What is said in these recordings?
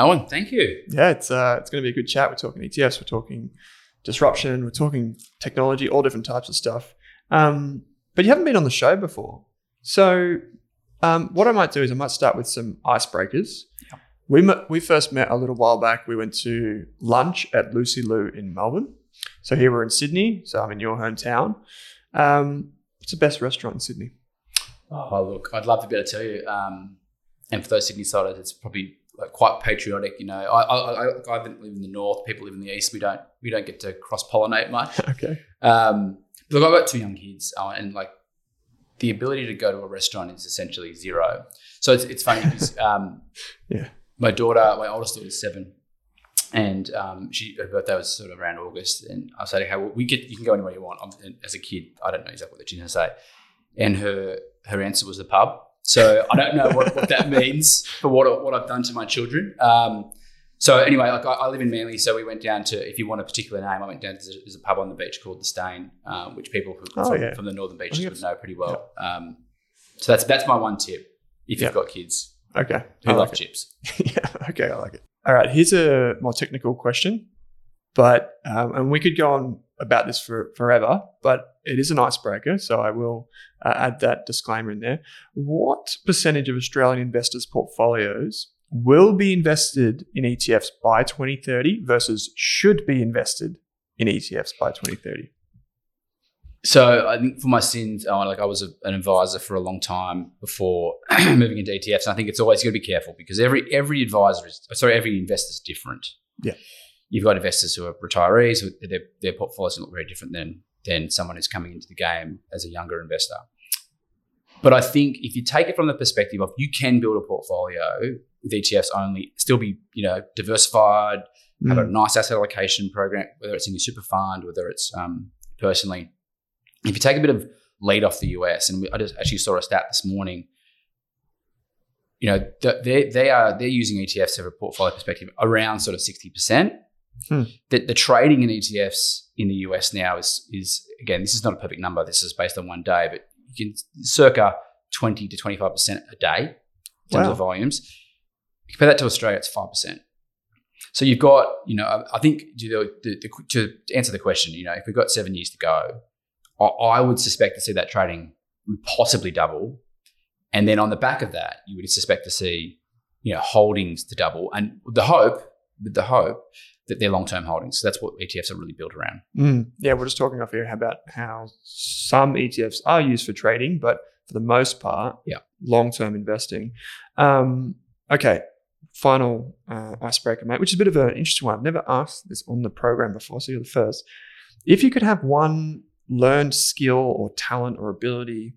Owen, thank you. Yeah, it's uh, it's going to be a good chat. We're talking ETFs, we're talking disruption, we're talking technology, all different types of stuff. Um, but you haven't been on the show before, so um, what I might do is I might start with some icebreakers. Yep. We met, we first met a little while back. We went to lunch at Lucy Liu in Melbourne. So here we're in Sydney. So I'm in your hometown. Um, what's the best restaurant in Sydney? Oh, look, I'd love to be able to tell you. Um, and for those Sydney siders, it's probably like quite patriotic. You know, I, I, I, I live in the north. People live in the east. We don't we don't get to cross pollinate much. okay. Um, look, I've got two young kids, uh, and like the ability to go to a restaurant is essentially zero. So it's, it's funny because um, Yeah. my daughter, my oldest daughter, is seven, and um, she her birthday was sort of around August, and I said, "Okay, well, we get you can go anywhere you want." I'm, as a kid, I don't know exactly what she's to say, and her her answer was the pub. So I don't know what, what that means for what what I've done to my children. Um, so anyway, like I, I live in Manly, so we went down to if you want a particular name, I went down to there's a pub on the beach called the Steyne, um, which people who, Oh, from, yeah. from the northern beaches would know pretty well. Um, so that's that's my one tip. If Yeah. you've got kids Okay. who I love like chips, yeah. Okay. I like it. All right. Here's a more technical question, but um, and we could go on about this for forever, but it is an icebreaker, so I will uh, add that disclaimer in there. What percentage of Australian investors' portfolios will be invested in ETFs by 2030 versus should be invested in ETFs by 2030? So I think for my sins, uh, like I was a, an advisor for a long time before moving into ETFs. And I think it's always got to be careful because every every advisor is sorry, every investor is different. Yeah. You've got investors who are retirees, who their their portfolios look very different than than someone who's coming into the game as a younger investor. But I think if you take it from the perspective of you can build a portfolio with ETFs only, still be you know diversified, have a nice asset allocation program, whether it's in your super fund, whether it's um, personally. If you take a bit of lead off the US, and we, I just actually saw a stat this morning. You know, they they are they're using ETFs from a portfolio perspective around sort of sixty percent. Hmm. The, the trading in ETFs in the US now is is again this is not a perfect number. This is based on one day, but you can circa twenty to twenty five percent a day in terms Wow. of volumes. Compare that to Australia, it's five percent. So you've got, you know, I- think to, the, the, to answer the question, you know, if we've got seven years to go, I, I would suspect to see that trading possibly double, and then on the back of that, you would suspect to see, you know, holdings to double, and the hope, with the hope that they're long term holdings. So that's what ETFs are really built around. Mm. Yeah, we're just talking off here about how some ETFs are used for trading, but for the most part, Yeah. long term investing. Um, okay, final uh, icebreaker, mate, which is a bit of an interesting one. I've never asked this on the program before, so you're the first. If you could have one learned skill or talent or ability,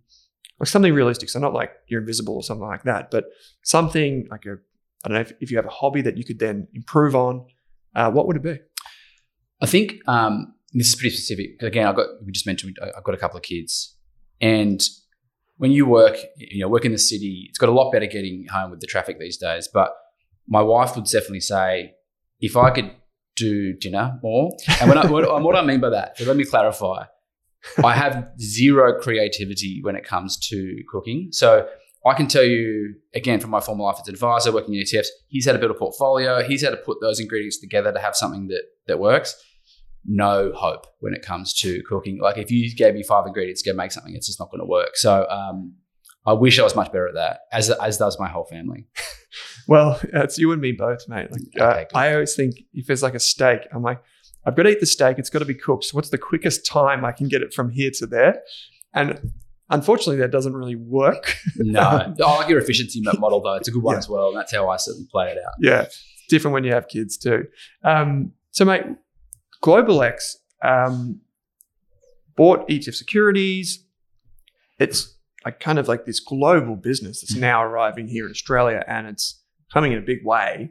like something realistic, so not like you're invisible or something like that, but something like a, I don't know if, if you have a hobby that you could then improve on, uh, what would it be? I think um, this is pretty specific. Again, I've got we just mentioned I've got a couple of kids, and when you work, you know, work in the city, it's got a lot better getting home with the traffic these days. But my wife would definitely say, if I could do dinner more. And I, what, what I mean by that, so let me clarify. I have zero creativity when it comes to cooking. So I can tell you again from my former life as an advisor working in ETFs, he's had to build a portfolio. He's had to put those ingredients together to have something that that works. No hope when it comes to cooking. Like if you gave me five ingredients to go make something, it's just not going to work. So um, I wish I was much better at that, as as does my whole family. well, it's you and me both, mate. Like, okay, uh, I always think if there's like a steak, I'm like, I've got to eat the steak. It's got to be cooked. So what's the quickest time I can get it from here to there? And Unfortunately, that doesn't really work. no, I like your efficiency model though. It's a good one yeah. as well, and that's how I certainly play it out. Yeah, it's different when you have kids too. Um, so, mate, GlobalX um, bought ETF Securities. It's like kind of like this global business that's now arriving here in Australia, and it's coming in a big way.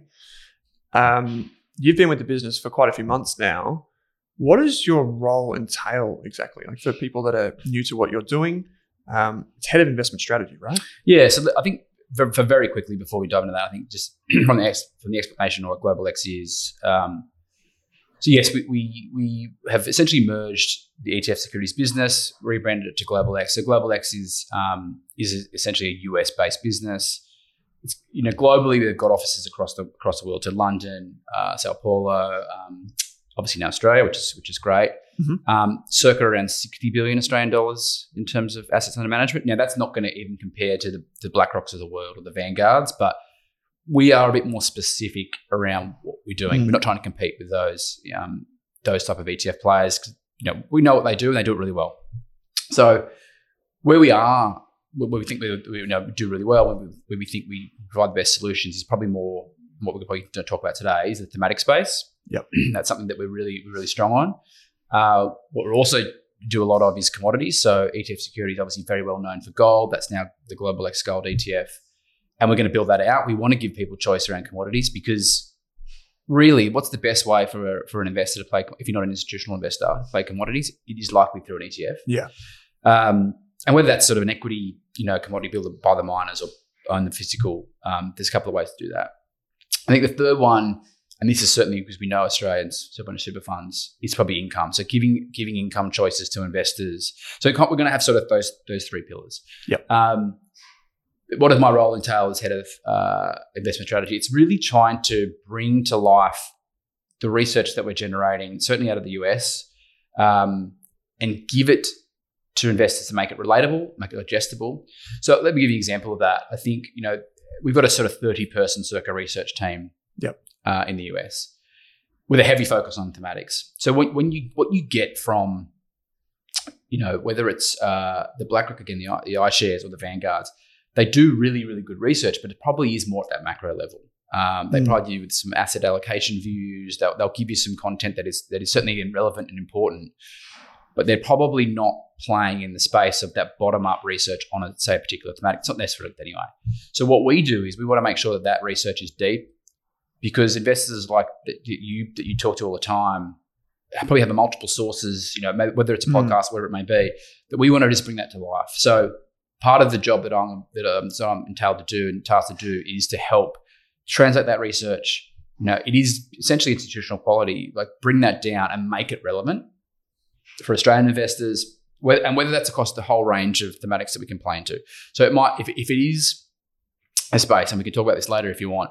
Um, you've been with the business for quite a few months now. What does your role entail exactly? Like for people that are new to what you're doing, um, it's head of investment strategy, right? Yeah. So I think for, for, very quickly before we dive into that, I think just from the from the explanation of what GlobalX is. Um, so yes, we, we we have essentially merged the ETF securities business, rebranded it to GlobalX. So GlobalX is um, is essentially a US based business. It's, you know, globally they've got offices across the across the world to London, uh, Sao Paulo, um, obviously now Australia, which is which is great. Mm-hmm. Um, circa around sixty billion Australian dollars in terms of assets under management. Now that's not going to even compare to the, the BlackRocks of the world or the Vanguards, but we are a bit more specific around what we're doing. Mm. We're not trying to compete with those um, those type of ETF players. You know, we know what they do and they do it really well. So where we are, where we think we, we you know, do really well, where we, where we think we provide the best solutions, is probably more what we're probably going to talk about today is the thematic space. Yep. That's something that we're really, really strong on. Uh, what we also do a lot of is commodities. So ETF securities, obviously very well known for gold. That's now the GlobalX Gold ETF. And we're going to build that out. We want to give people choice around commodities because really, what's the best way for, a, for an investor to play, if you're not an institutional investor, to play commodities? It is likely through an ETF. Yeah. Um, and whether that's sort of an equity, you know, commodity builder by the miners or own the physical, um, there's a couple of ways to do that. I think the third one, and this is certainly because we know Australians, super and super funds, is probably income. So giving giving income choices to investors. So we're going to have sort of those those three pillars. Yep. Um, what does my role entail as head of uh, investment strategy? It's really trying to bring to life the research that we're generating, certainly out of the US, um, and give it to investors to make it relatable, make it digestible. So let me give you an example of that. I think you know we've got a sort of 30 person circa research team yep. Uh, in the US with a heavy focus on thematics. So when, when you what you get from you know whether it's uh, the BlackRock again, the, the iShares or the Vanguards, they do really really good research, but it probably is more at that macro level. Um, they mm. provide you with some asset allocation views. They'll, they'll give you some content that is that is certainly relevant and important, but they're probably not playing in the space of that bottom up research on a say a particular thematic. It's not necessarily that anyway. So what we do is we want to make sure that that research is deep because investors like that you that you talk to all the time probably have multiple sources. You know, whether it's a hmm. podcast, mm. whatever it may be, that we want to just bring that to life. So part of the job that I'm that, um, that I'm entailed to do and tasked to do is to help translate that research. You know, it is essentially institutional quality. Like bring that down and make it relevant for Australian investors, and whether that's across the whole range of thematics that we can play into. So it might, if, if it is a space, and we can talk about this later if you want,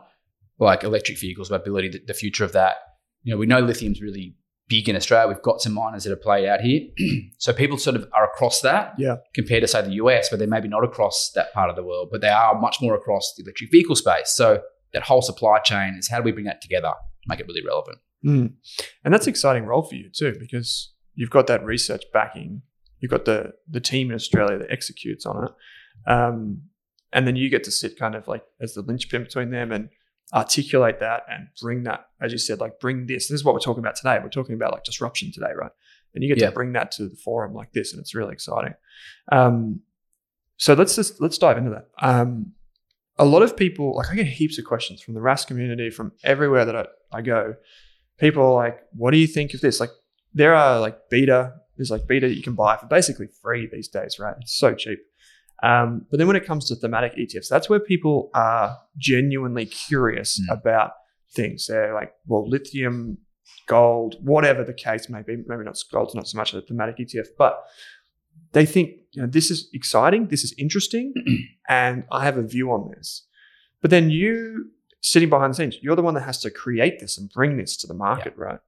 like electric vehicles, mobility, the, the future of that. You know, we know lithium's really big in Australia. We've got some miners that have played out here. so people sort of are across that yeah. compared to, say, the US, where they're maybe not across that part of the world, but they are much more across the electric vehicle space. So that whole supply chain is how do we bring that together, make it really relevant? Mm. And that's an exciting role for you too, because you've got that research backing you've got the the team in Australia that executes on it, um, and then you get to sit kind of like as the linchpin between them and articulate that and bring that, as you said, like bring this. This is what we're talking about today. We're talking about like disruption today, right? And you get yeah. to bring that to the forum like this, and it's really exciting. Um, so let's just let's dive into that. Um, a lot of people, like I get heaps of questions from the Rask community, from everywhere that I, I go. People are like, "What do you think of this?" Like there are like beta there's like beta that you can buy for basically free these days, right? It's so cheap. Um, but then when it comes to thematic ETFs, that's where people are genuinely curious mm. about things. They're like, well, lithium gold, whatever the case may be. Maybe not gold's not so much a thematic ETF, but they think you know this is exciting, this is interesting, and I have a view on this. But then you sitting behind the scenes, you're the one that has to create this and bring this to the market, yeah. right?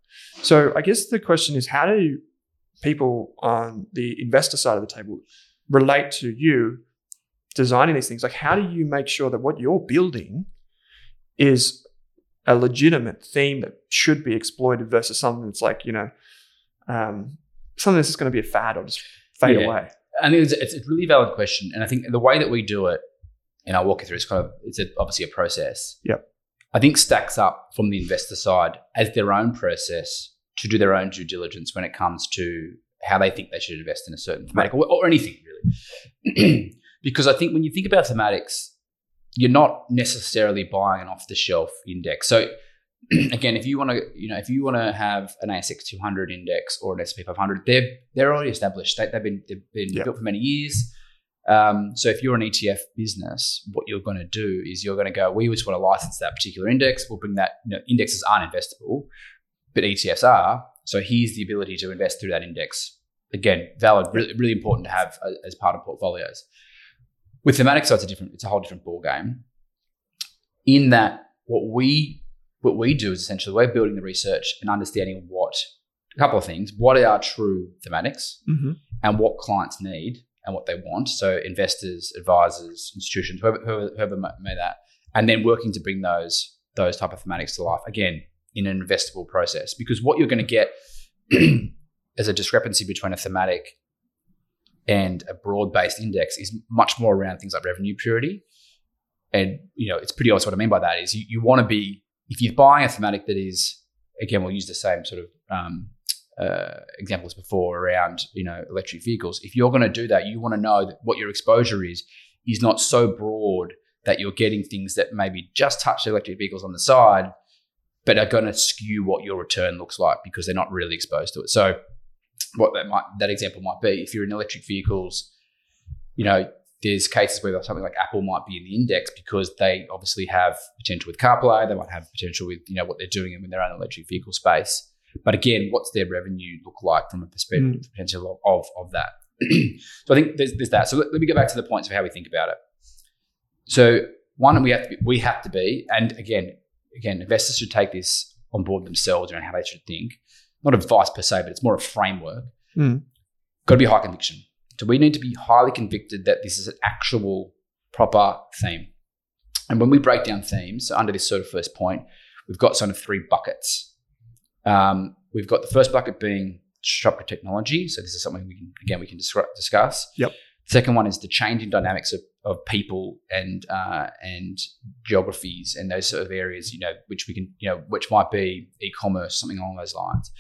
So I guess the question is, how do people on the investor side of the table relate to you designing these things? Like, how do you make sure that what you're building is a legitimate theme that should be exploited versus something that's like, you know, um, something that's just going to be a fad or just fade yeah. away? I think it's, it's a really valid question. And I think the way that we do it, and I'll walk you through, it's kind of, it's a, obviously a process. Yep. I think stacks up from the investor side as their own process to do their own due diligence when it comes to how they think they should invest in a certain thematic or, or anything because I think when you think about thematics, you're not necessarily buying an off the shelf index. So again, if you want to, you know, if you want to have an ASX 200 index or an S&P 500, they're they're already established. They, have been they've been yep. built for many years. Um, so if you're an ETF business, what you're going to do is you're going to go, we just want to license that particular index. We'll bring that. You know, indexes aren't investable, but ETFs are. So here's the ability to invest through that index. Again, valid, really, really important to have as part of portfolios. With thematic, so it's a different, it's a whole different ball game. In that, what we what we do is essentially we're building the research and understanding what a couple of things: what are true thematics, mm-hmm. and what clients need and what they want. So investors, advisors, institutions, whoever, whoever, whoever may that, and then working to bring those those type of thematics to life again in an investable process. Because what you're going to get as a discrepancy between a thematic and a broad-based index is much more around things like revenue purity. And you know, it's pretty obvious what I mean by that is you, you want to be if you're buying a thematic that is again, we'll use the same sort of um, uh, examples before around you know electric vehicles. If you're going to do that, you want to know that what your exposure is is not so broad that you're getting things that maybe just touch electric vehicles on the side, but are going to skew what your return looks like because they're not really exposed to it. So what that might that example might be if you're in electric vehicles, you know, there's cases where something like Apple might be in the index because they obviously have potential with CarPlay, they might have potential with you know what they're doing in their own electric vehicle space. But again, what's their revenue look like from a perspective mm. potential of, of, that? so I think there's, there's that. So let, let, me get back to the points of how we think about it. So one, we have to be, we have to be, and again, again, investors should take this on board themselves around how they should think not advice per se, but it's more a framework. Mm. Got to be high conviction. So we need to be highly convicted that this is an actual proper theme. And when we break down themes, so under this sort of first point, we've got sort of three buckets. Um, we've got the first bucket being disruptive technology. So this is something we can again we can discuss. Yep. Second one is the changing dynamics of, of people and uh, and geographies and those sort of areas, you know, which we can, you know, which might be e-commerce, something along those lines.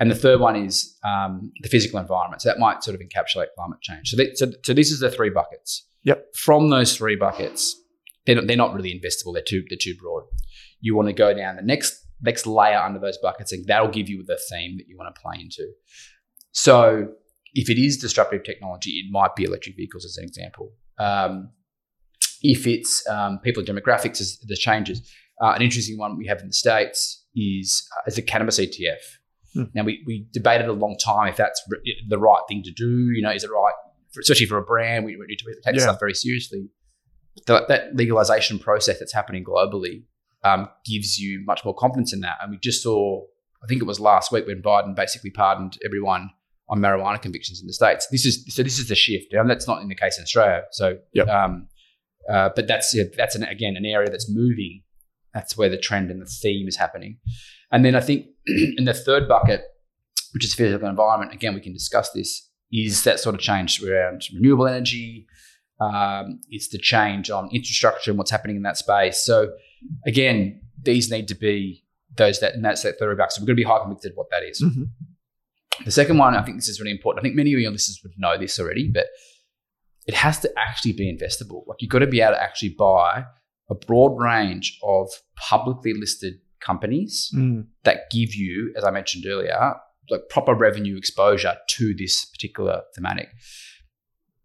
And the third one is um, the physical environment. So that might sort of encapsulate climate change. So, they, so, so this is the three buckets. Yep. From those three buckets, they're not, they're not really investable. They're too they're too broad. You want to go down the next next layer under those buckets, and that'll give you the theme that you want to play into. So if it is disruptive technology, it might be electric vehicles as an example. Um, if it's um, people demographics, as the changes. Uh, an interesting one we have in the states is uh, is a cannabis ETF. Hmm. Now we, we debated a long time if that's re- the right thing to do. You know, is it right, for, especially for a brand? We, we need to take yeah. stuff very seriously. The, that legalization process that's happening globally um, gives you much more confidence in that. And we just saw, I think it was last week when Biden basically pardoned everyone on marijuana convictions in the states. This is so. This is the shift, and that's not in the case in Australia. So, yep. um, uh, but that's that's an, again an area that's moving. That's where the trend and the theme is happening. And then I think in the third bucket, which is physical environment, again we can discuss this. Is that sort of change around renewable energy? Um, it's the change on infrastructure and what's happening in that space. So again, these need to be those that and that's that third bucket. So we're going to be high convicted what that is. Mm-hmm. The second one, I think this is really important. I think many of your listeners would know this already, but it has to actually be investable. Like you've got to be able to actually buy a broad range of publicly listed companies mm. that give you, as I mentioned earlier, like proper revenue exposure to this particular thematic.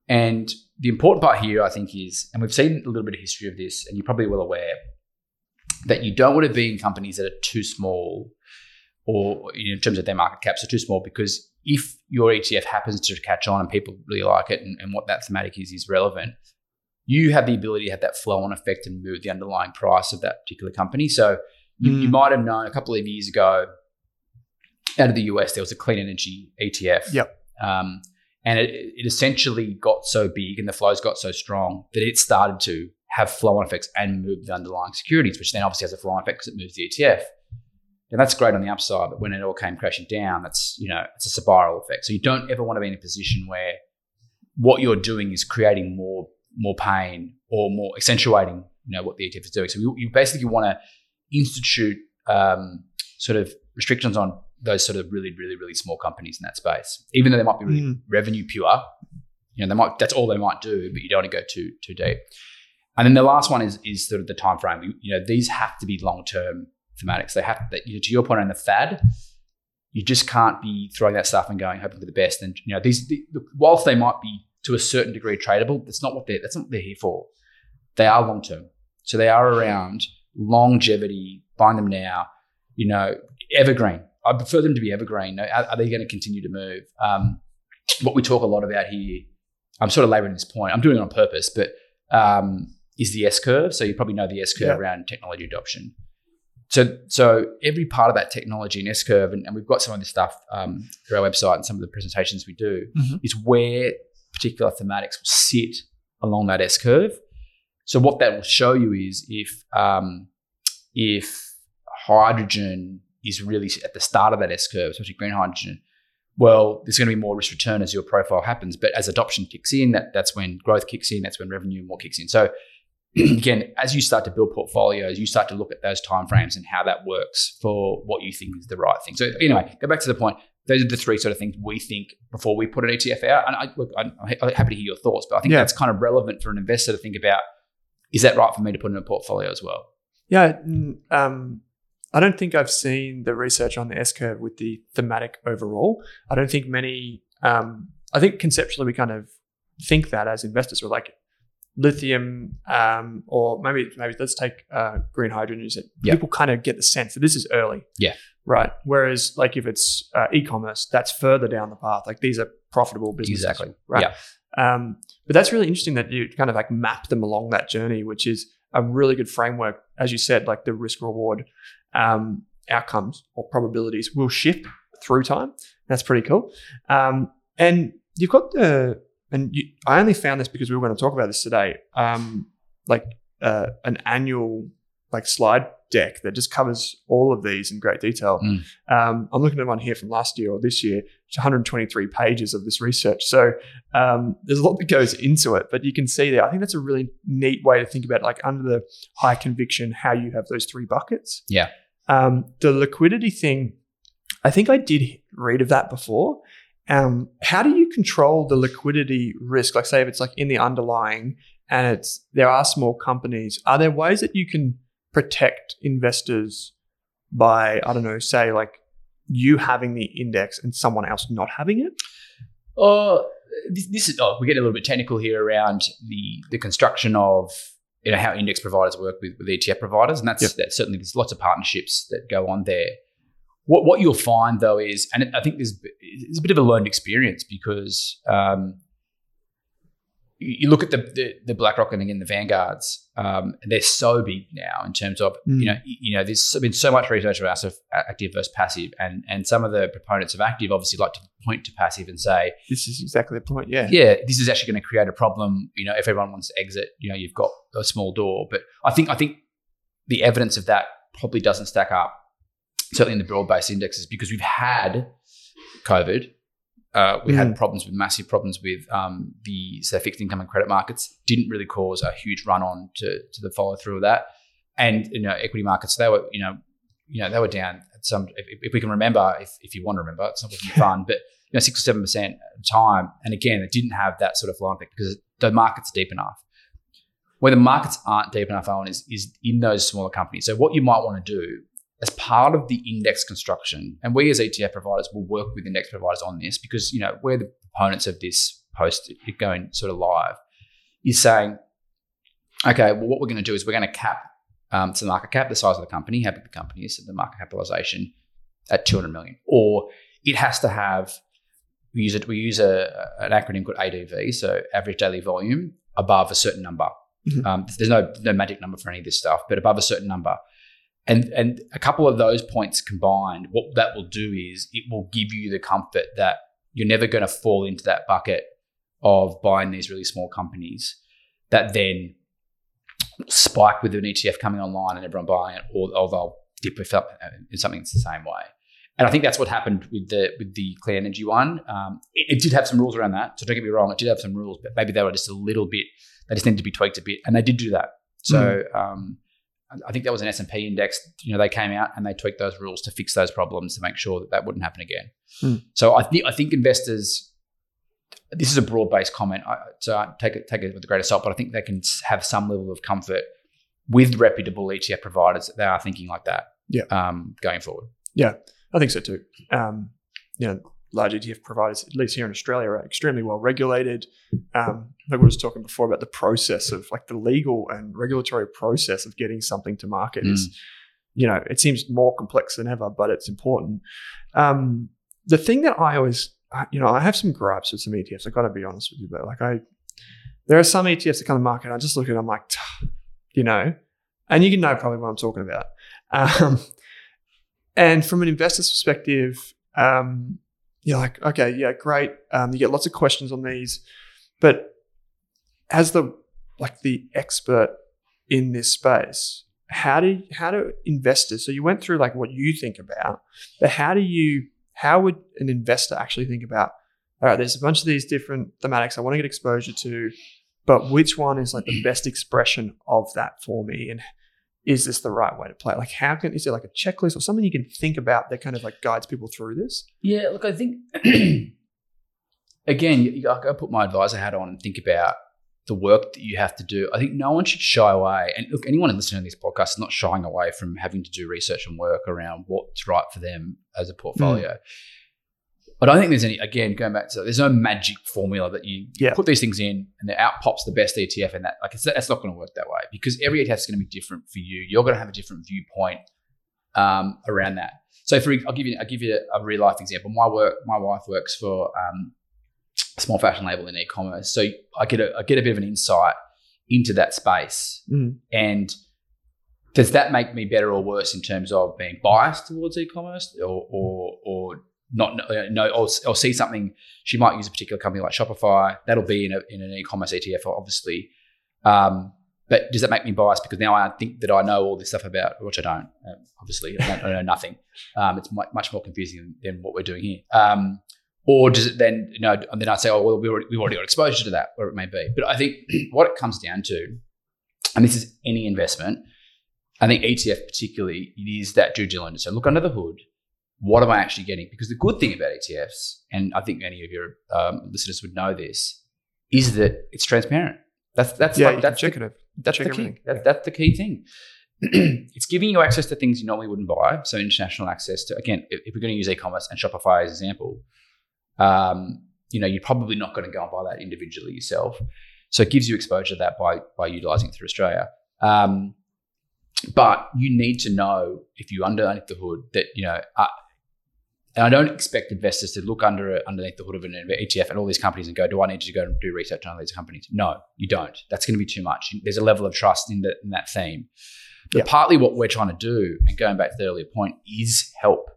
And the important part here, I think, is, and we've seen a little bit of history of this, and you're probably well aware that you don't want to be in companies that are too small or in terms of their market caps are too small because if your ETF happens to catch on and people really like it and, and what that thematic is is relevant, you have the ability to have that flow on effect and move the underlying price of that particular company. So you, Mm. you might have known a couple of years ago out of the US, there was a clean energy ETF. Yep. Um, and it, it essentially got so big and the flows got so strong that it started to have flow on effects and move the underlying securities, which then obviously has a flow on effect because it moves the ETF. And that's great on the upside, but when it all came crashing down, that's you know it's a spiral effect. So you don't ever want to be in a position where what you're doing is creating more more pain or more accentuating you know what the ETF is doing. So you, you basically want to institute um, sort of restrictions on those sort of really really really small companies in that space, even though they might be really Mm. revenue pure. You know, they might that's all they might do, but you don't want to go too too deep. And then the last one is is sort of the time frame. You, you know, these have to be long term thematics. They have that. You know, to your point on the fad, you just can't be throwing that stuff and going hoping for the best. And you know, these the, whilst they might be to a certain degree tradable, that's not what they're that's not what they're here for. They are long term, so they are around longevity. Find them now. You know, evergreen. I prefer them to be evergreen. Are, are they going to continue to move? Um, what we talk a lot about here, I'm sort of labouring this point. I'm doing it on purpose, but um, is the S curve. So you probably know the S curve Yeah. around technology adoption. So, so every part of that technology and S curve, and, and we've got some of this stuff um, through our website and some of the presentations we do, Mhm. is where particular thematics will sit along that S curve. So what that will show you is if um, if hydrogen is really at the start of that S curve, especially green hydrogen, well, there's going to be more risk return as your profile happens. But as adoption kicks in, that, that's when growth kicks in, that's when revenue more kicks in. So again, as you start to build portfolios, you start to look at those timeframes and how that works for what you think is the right thing. So anyway, go back to the point. Those are the three sort of things we think before we put an ETF out. And I, look, I'm, I'm happy to hear your thoughts, but I think Yeah. that's kind of relevant for an investor to think about. Is that right for me to put in a portfolio as well? Yeah, um, I don't think I've seen the research on the S curve with the thematic overall. I don't think many. Um, I think conceptually we kind of think that as investors, we're like lithium, um, or maybe maybe let's take uh, green hydrogen. Is that Yeah. people kind of get the sense that this is early. Yeah. Right. Whereas like if it's uh, e-commerce, that's further down the path. Like these are profitable businesses. Exactly. Right. Yeah. Um, but that's really interesting that you kind of like map them along that journey, which is a really good framework. As you said, like the risk reward um, outcomes or probabilities will shift through time. That's pretty cool. Um, and you've got the, and you, I only found this because we were going to talk about this today, um, like uh, an annual like slide deck that just covers all of these in great detail. Mm. Um, I'm looking at one here from last year or this year. It's 123 pages of this research. So um, there's a lot that goes into it, but you can see there. I think that's a really neat way to think about like under the high conviction how you have those three buckets. Yeah. Um, the liquidity thing, I think I did read of that before. Um, how do you control the liquidity risk? Like, say, if it's like in the underlying and it's there are small companies, are there ways that you can protect investors by I don't know, say like you having the index and someone else not having it? Oh, this, this is oh, we get a little bit technical here around the the construction of you know how index providers work with, with ETF providers, and that's, Yep. that's certainly there's lots of partnerships that go on there. What what you'll find though is, and I think there's there's a bit of a learned experience because um, you, you look at the, the the BlackRock and again the Vanguards, um, they're so big now in terms of Mm. you know you know there's been so much research about active versus passive, and and some of the proponents of active obviously like to point to passive and say This is exactly the point. Yeah. yeah, this is actually going to create a problem. You know, if everyone wants to exit, you know, you've got a small door. But I think I think the evidence of that probably doesn't stack up. Certainly in the broad-based indexes, because we've had COVID, uh, we had problems with massive problems with um, the say fixed income and credit markets. Didn't really cause a huge run on to to the follow through of that, and you know equity markets they were you know you know they were down at some if, if we can remember if, if you want to remember it's not looking fun but you know six or seven percent at time. And again it didn't have that sort of flow effect because the market's deep enough. Where the markets aren't deep enough on is is in those smaller companies. So what you might want to do as part of the index construction and we as ETF providers will work with index providers on this because you know we're the proponents of this post it going sort of live is saying okay well what we're going to do is we're going to cap um, to the market cap, the size of the company, how big the company is, the market capitalization. at 200 million, or it has to have we use it we use a, an acronym called ADV, so average daily volume above a certain number. Mhm. Um, there's no no magic number for any of this stuff, but above a certain number. And and a couple of those points combined, what that will do is it will give you the comfort that you're never going to fall into that bucket of buying these really small companies that then spike with an ETF coming online and everyone buying it, or, or they'll dip with up in something that's the same way. And I think that's what happened with the with the clean energy one. Um, it, it did have some rules around that, so don't get me wrong, it did have some rules, but maybe they were just a little bit. They just needed to be tweaked a bit, and they did do that. So um, I- think that was an S and P index. You know, they came out and they tweaked those rules to fix those problems to make sure that that wouldn't happen again. Mm. So I think I think investors. This is a broad based comment, I, so I take it take it with a grain of salt. But I think they can have some level of comfort with reputable ETF providers that they are thinking like that. Yeah. Um, going forward. Yeah, I think so too. Um, you know, large ETF providers, at least here in Australia, are extremely well regulated. Um, like we was talking before about the process of like the legal and regulatory process of getting something to market is, you know, it seems more complex than ever, but it's important. Um, the thing that I always, you know, I have some gripes with some ETFs. I got to be honest with you, but like I, there are some ETFs that come to market. I just look at them like, you know, and you can know probably what I'm talking about. Um, and from an investor's perspective, um, you're like, okay, yeah, great. Um, you get lots of questions on these, but as the like the expert in this space, how do how do investors? So you went through like what you think about, but how do you? How would an investor actually think about? All right, there's a bunch of these different thematics I want to get exposure to, but which one is like the best expression of that for me? And is this the right way to play? Like, how can is there like a checklist or something you can think about that kind of like guides people through this? Yeah, look, I think again, I put my advisor hat on and think about the work that you have to do. I think no one should shy away. And look, anyone listening to this podcast is not shying away from having to do research and work around what's right for them as a portfolio. Hmm. I don't think there's any. Again, going back to there's no magic formula that you Yeah. put these things in and it out pops the best ETF, and that like it's, that's not going to work that way because every ETF is going to be different for you. You're going to have a different viewpoint um, around that. So, for I'll give you I'll give you a, real life example. My work, my wife works for um, a small fashion label in e-commerce, so I get a I get a bit of an insight into that space. Mm. And does that make me better or worse in terms of being biased towards e-commerce, or or, or not uh, no, or, or see something? She might use a particular company like Shopify. That'll be in, a, in an e-commerce ETF, obviously. Um, but does that make me biased because now I think that I know all this stuff about, which I don't. Um, obviously, I, don't, I know nothing. Um, it's much more confusing than what we're doing here. Um, or does it then, you know, and then I'd say, oh, well, we already, we've already got exposure to that, where it may be. But I think what it comes down to, and this is any investment, I think ETF particularly, it is that due diligence. So look under the hood. What am I actually getting? Because the good thing about ETFs, and I think many of your um, listeners would know this, is that it's transparent. That's that's yeah, like, that's can the, check it. that's check the key. That, Yeah. That's the key thing. it's giving you access to things you normally wouldn't buy. So international access to again, if, if we're going to use e-commerce and Shopify as an example, um, you know, you're probably not going to go and buy that individually yourself. So it gives you exposure to that by by utilizing it through Australia. Um, but you need to know if you underneath the hood that you know. Uh, and I don't expect investors to look under underneath the hood of an ETF and all these companies and go, "Do I need to go and do research on these companies?" No, you don't. That's going to be too much. There's a level of trust in, the, in that theme. But partly what we're trying to do, and going back to the earlier point, is help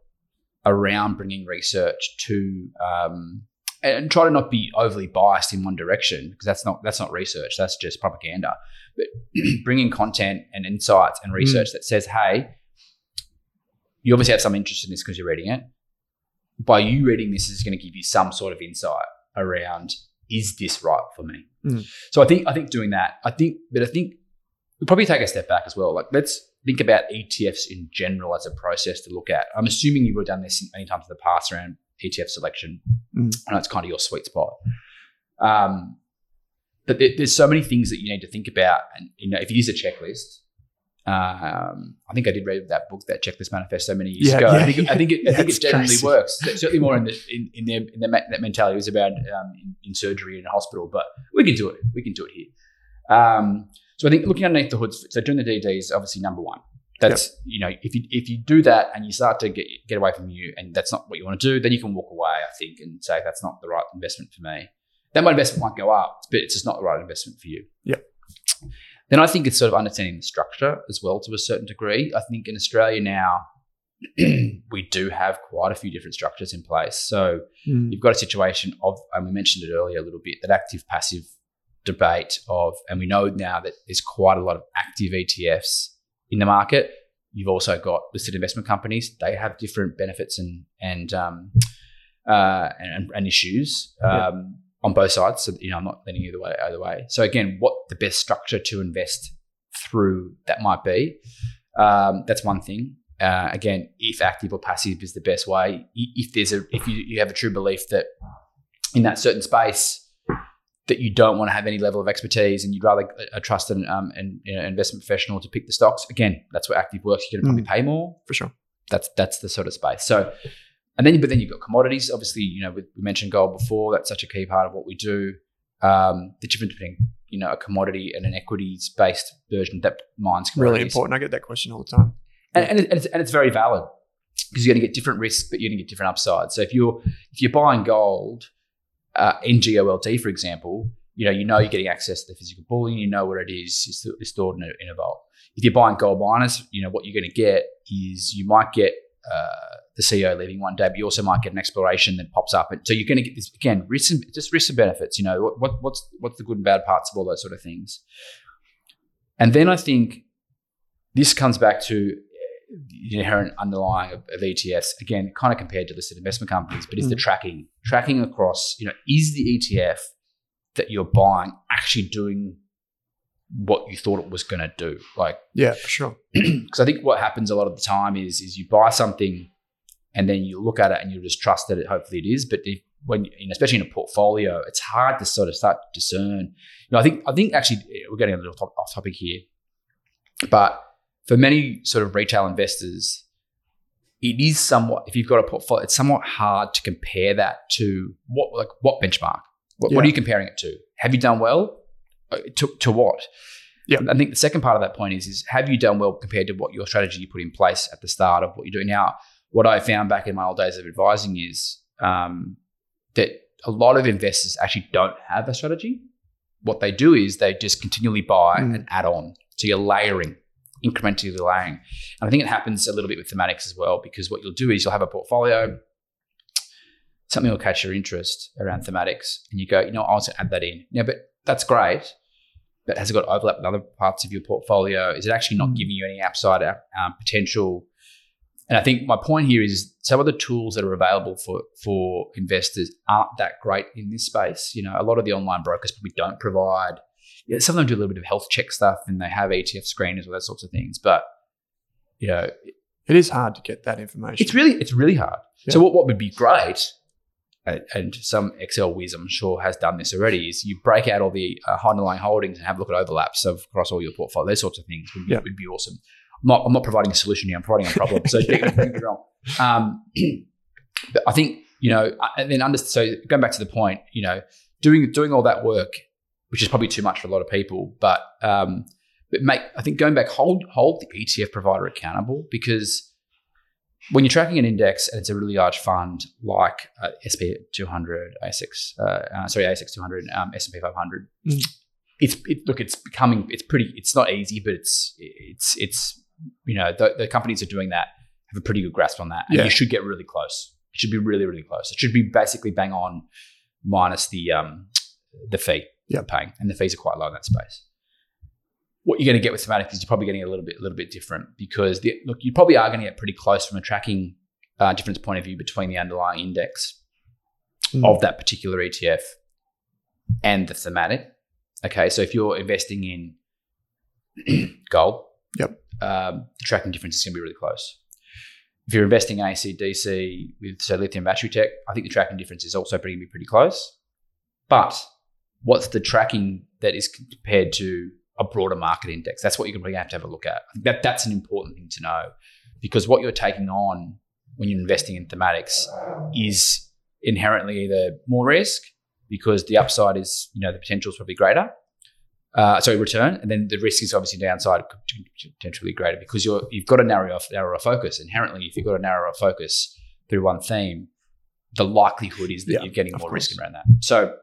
around bringing research to um, and try to not be overly biased in one direction because that's not that's not research. That's just propaganda. But bringing content and insights and research that says, "Hey, you obviously have some interest in this because you're reading it." By you reading this is going to give you some sort of insight around is this right for me? Mm. so i think i think doing that i think but i think we probably take a step back as well. Like let's think about etfs in general as a process to look at. I'm assuming you would have done this many times in the past around etf selection. Mm. i know it's kind of your sweet spot. Um, but there, there's so many things that you need to think about and you know if you use a checklist um, I think I did read that book, that checklist manifesto, many years Yeah, ago. yeah, I think, I think it, I think it generally crazy. works. Certainly more in the in, in their in their, ma- that mentality. It was about um, in, in surgery in a hospital, but we can do it. We can do it here. Um, so I think looking underneath the hood. So doing the DD is obviously number one. That's you know if you if you do that and you start to get get away from you and that's not what you want to do, then you can walk away. I think and say that's not the right investment for me. Then my investment might go up, but it's just not the right investment for you. Yep. Then I think it's sort of understanding the structure as well to a certain degree. I think in Australia now we do have quite a few different structures in place. So Mm. you've got a situation of, and we mentioned it earlier a little bit, that active passive debate of, and we know now that there's quite a lot of active ETFs in the market. You've also got listed investment companies; they have different benefits and and um, uh, and, and issues um. On both sides. So you know, I'm not leaning either way. Either way. So again, what the best structure to invest through that might be. Um, that's one thing. Uh, again, if active or passive is the best way, if there's a if you, you have a true belief that in that certain space that you don't want to have any level of expertise and you'd rather a, a trusted um, and you know, investment professional to pick the stocks. Again, that's where active works. You're going to probably pay more. For sure. That's that's the sort of space. So, and then but then you've got commodities. Obviously, you know we, we mentioned gold before. That's such a key part of what we do. Um, the difference between you know a commodity and an equities based version that mines Really important. I get that question all the time. and, and, it- and, it's, and it's very valid because you're going to get different risks, but you're going to get different upsides. So if you're if you're buying gold uh, in GOLD, for example, you know you know you're getting access to the physical bullion, you know where it is, it's, it's stored in a, in a vault. If you're buying gold miners, you know what you're going to get is you might get uh, the CEO leaving one day, but you also might get an exploration that pops up, and so you're going to get this again risks and just risks and benefits. You know what, what what's what's the good and bad parts of all those sort of things. And then I think this comes back to the inherent underlying of, of ETFs, again, kind of compared to listed investment companies, but is the Mm. tracking. Tracking across, you know, is the ETF that you're buying actually doing what you thought it was going to do? Like, Yeah, for sure. because I think what happens a lot of the time is is you buy something and then you look at it and you just trust that it hopefully it is. But if, when especially in a portfolio, it's hard to sort of start to discern. You know, I think I think actually we're getting a little top, off topic here, but for many sort of retail investors, it is somewhat if you've got a portfolio, it's somewhat hard to compare that to what like what benchmark. What, what are you comparing it to? Have you done well? Uh, To, to what? Yeah. I think the second part of that point is is have you done well compared to what your strategy you put in place at the start of what you're doing now? What I found back in my old days of advising is um, that a lot of investors actually don't have a strategy. What they do is they just continually buy Mm. and add on. So you're layering, incrementally layering. And I think it happens a little bit with thematics as well, because what you'll do is you'll have a portfolio, something will catch your interest around thematics, and you go, you know, I'll also add that in. Yeah, but that's great. But has it got overlap with other parts of your portfolio? Is it actually not Mm. giving you any upside uh, um, potential? And I think my point here is some of the tools that are available for for investors aren't that great in this space. You know, a lot of the online brokers probably don't provide. Yeah, some of them do a little bit of health check stuff, and they have ETF screeners or those sorts of things. But you know, It is hard to get that information. it's really it's really hard. Yeah. So what, what would be great, and, and some Excel whiz I'm sure has done this already, is you break out all the uh, underlying holdings and have a look at overlaps of across all your portfolio. Those sorts of things would be, Yeah. would be awesome. I'm not, I'm not providing a solution here. I'm providing a problem. So don't get me wrong. Um, but I think you know, and then under, so going back to the point, you know, doing doing all that work, which is probably too much for a lot of people, but um, but make I think going back, hold hold the ETF provider accountable because when you're tracking an index and it's a really large fund like uh, SP 200, ASX, uh, uh, sorry, ASX 200, um, S&P 500, Mm. it's it, look, it's becoming, it's pretty, it's not easy, but it's it's it's you know the, the companies are doing that have a pretty good grasp on that, and Yeah. you should get really close. It should be really really close. It should be basically bang on minus the um the fee you're paying, and the fees are quite low in that space what you're going to get with thematic is you're probably getting a little bit, a little bit different because the, look, you probably are going to get pretty close from a tracking uh, difference point of view between the underlying index Mm. of that particular ETF and the thematic. Okay, so if you're investing in gold, Yep. Um, the tracking difference is going to be really close. If you're investing in ACDC with say lithium battery tech, I think the tracking difference is also pretty pretty close. But what's the tracking that is compared to a broader market index? That's what you're going to have to have a look at. I think that that's an important thing to know because what you're taking on when you're investing in thematics is inherently either more risk because the upside is you know the potential is probably greater, uh, sorry, return, and then the risk is obviously downside potentially greater because you're you've got a narrower narrower focus inherently. If you've got a narrower focus through one theme, the likelihood is that Yeah, you're getting more course. risk around that. So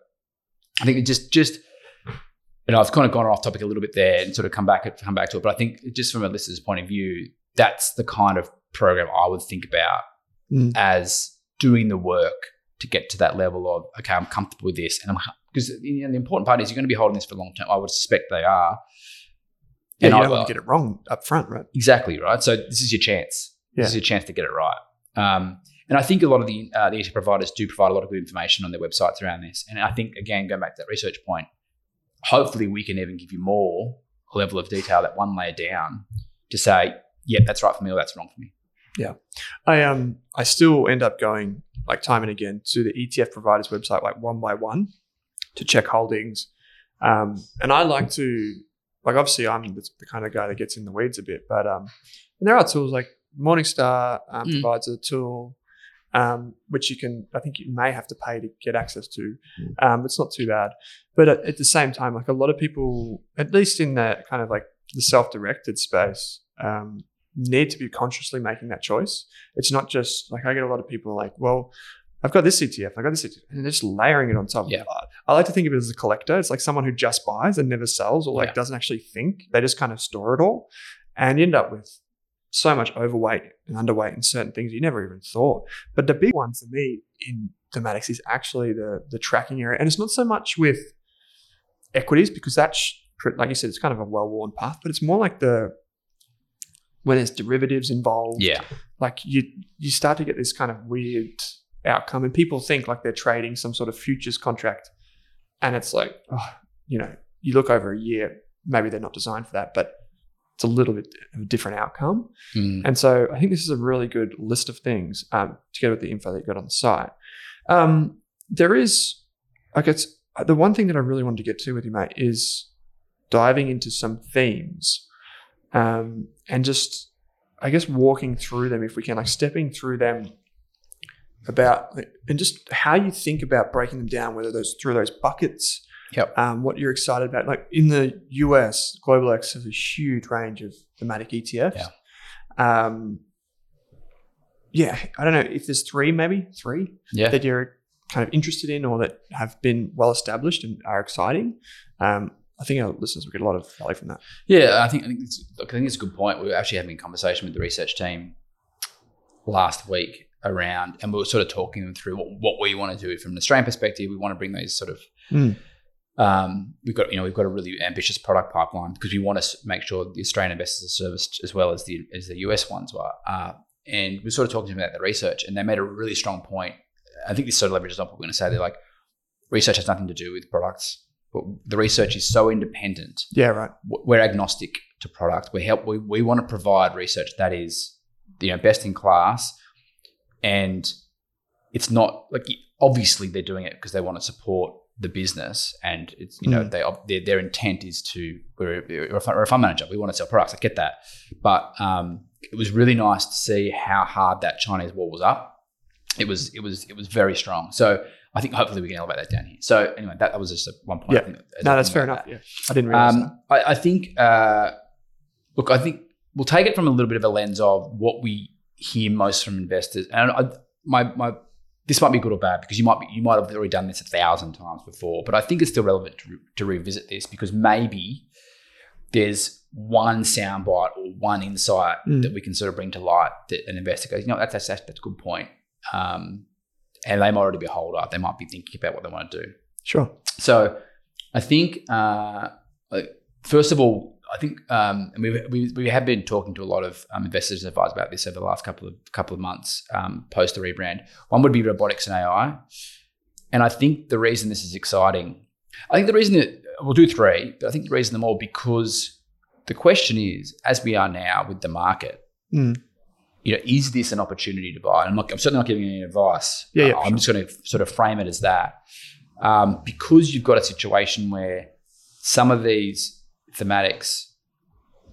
I think it just just you know I've kind of gone off topic a little bit there and sort of come back come back to it, but I think just from a listener's point of view, that's the kind of program I would think about Mm. as doing the work to get to that level of okay, I'm comfortable with this, and I'm because the important part is you're going to be holding this for long term. I would suspect they are. Yeah, you I- don't want to get it wrong up front, right? Exactly right. So this is your chance. This is your chance to get it right. Um, and I think a lot of the uh, the ETF providers do provide a lot of good information on their websites around this. And I think again, going back to that research point, hopefully we can even give you more level of detail, that one layer down, to say, yeah, that's right for me or that's wrong for me. Yeah. I um I still end up going like time and again to the ETF provider's website like one by one to check holdings. Um, and I like to like obviously I'm the, the kind of guy that gets in the weeds a bit, but um, and there are tools like Morningstar um, Mm. provides a tool um, which you can I think you may have to pay to get access to. Um, it's not too bad, but at, at the same time, like a lot of people, at least in the kind of like the self-directed space, um, need to be consciously making that choice. It's not just like I get a lot of people like, well, I've got this ETF, I've got this ETF, and they're just layering it on top. Yeah. I- I like to think of it as a collector. It's like someone who just buys and never sells or like Yeah. doesn't actually think. They just kind of store it all and you end up with so much overweight and underweight in certain things you never even thought. But the big one for me in thematics is actually the the tracking area. And it's not so much with equities because that's like you said, it's kind of a well-worn path, but it's more like the when there's derivatives involved Yeah. like you you start to get this kind of weird outcome. And people think like they're trading some sort of futures contract. And it's like oh, you know you look over a year maybe they're not designed for that but it's a little bit of a different outcome. Mm. and so i think this is a really good list of things um, together with the info that you got on the site. Um, there is i guess the one thing that i really wanted to get to with you mate is diving into some themes um, and just I guess walking through them if we can, like stepping through them about and just how you think about breaking them down, whether those through those buckets, Yep. um, what you're excited about. Like in the US, Global X has a huge range of thematic ETFs. Um, yeah, I don't know if there's three, maybe three Yeah. that you're kind of interested in or that have been well established and are exciting. Um, I think our listeners will get a lot of value from that. Yeah, I think I think it's, look, I think it's a good point. We were actually having a conversation with the research team last week around, and we were sort of talking them through what, what we want to do from an Australian perspective. We want to bring those sort of. Mm. Um, we've got you know we've got a really ambitious product pipeline because we want to make sure the Australian investors are serviced as well as the as the US ones are. Uh, and we're sort of talking to them about the research, and they made a really strong point. I think this sort of leverages on what we're going to say. They're like, research has nothing to do with products. But the research is so independent Yeah, right. we're agnostic to product. We help. We, we want to provide research that is, you know, best in class, and it's not like obviously they're doing it because they want to support the business, and it's you know Mm. they their, their intent is to we're, we're, a fund, a manager. We want to sell products. I get that, but um, it was really nice to see how hard that Chinese wall was up. It was it was it was very strong. So. I think hopefully we can elevate that down here. So anyway, that, that was just a one point. I Yeah. think, No, that's fair enough. that. Yeah, I didn't realize that. Um, I, I think, uh, look, I think we'll take it from a little bit of a lens of what we hear most from investors. And I, my, my, this might be good or bad because you might be, you might have already done this a thousand times before, but I think it's still relevant to, to revisit this because maybe there's one soundbite or one insight Mm. that we can sort of bring to light that an investor goes, you know, that's that's, that's, that's a good point. Um, and they might already be a holder. They might be thinking about what they want to do. Sure. So I think, uh, first of all, I think, um, and we, we, we have been talking to a lot of um, investors and advisors about this over the last couple of couple of months um, post the rebrand. One would be robotics and AI, and I think the reason this is exciting, I think the reason that we'll do three, but I think the reason them all because the question is, as we are now with the market, Mm. you know, is this an opportunity to buy? And I'm, not, I'm certainly not giving any advice. Yeah, yeah, Uh, I'm just going to sort of frame it as that. Um, because you've got a situation where some of these thematics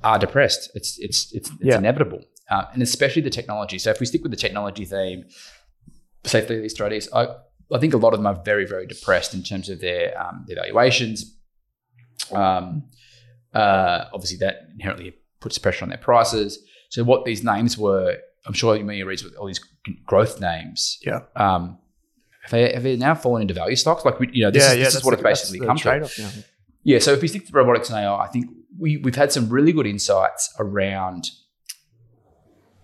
are depressed. It's it's it's, it's Yeah. inevitable, uh, and especially the technology. So if we stick with the technology theme, safely these studies, I, I think a lot of them are very very depressed in terms of their um, their valuations. Um, uh, obviously, that inherently puts pressure on their prices. So, what these names were, I'm sure you may read with all these growth names. Yeah. Um, have they, have they now fallen into value stocks? Like, you know, this is, this is what it's basically come to. yeah. Yeah, so if we stick to robotics and AI, I think we, we've had some really good insights around.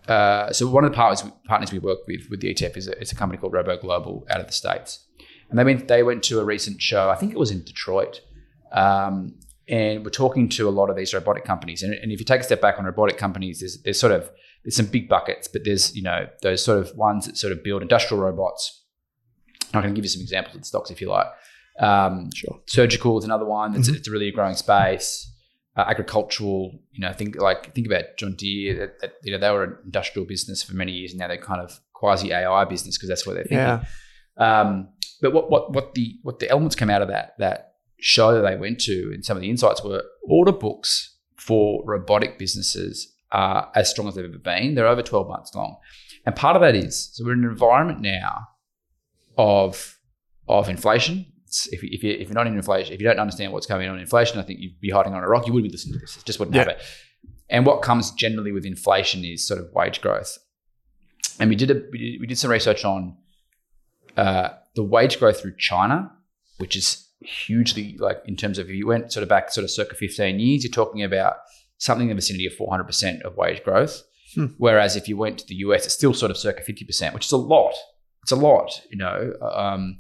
Uh, so one of the partners partners we work with with the ETF is a, it's a company called Robo Global out of the states, and they went they went to a recent show. I think it was in Detroit, um, and we're talking to a lot of these robotic companies. And, and if you take a step back on robotic companies, there's there's sort of there's some big buckets, but there's you know those sort of ones that sort of build industrial robots. I can give you some examples of the stocks if you like. Um, Sure. surgical is another one. It's, it's a really growing space. Uh, agricultural, you know, think like think about John Deere. That, that, you know, they were an industrial business for many years, and now they're kind of quasi AI business because that's what they're thinking. Yeah. Um, but what what what the what the elements came out of that that show that they went to, and some of the insights were order books for robotic businesses are as strong as they've ever been. They're over twelve months long, and part of that is so we're in an environment now of of inflation. If, you- if, you, if you're not in inflation, if you don't understand what's going on in inflation, I think you'd be hiding on a rock. You wouldn't be listening to this. It just wouldn't Yeah. happen. And what comes generally with inflation is sort of wage growth. And we did a we did, we did some research on uh, the wage growth through China, which is hugely like in terms of if you went sort of back sort of circa 15 years, you're talking about something in the vicinity of 400% of wage growth. Hmm. Whereas if you went to the US, it's still sort of circa 50%, which is a lot. It's a lot, you know. Um,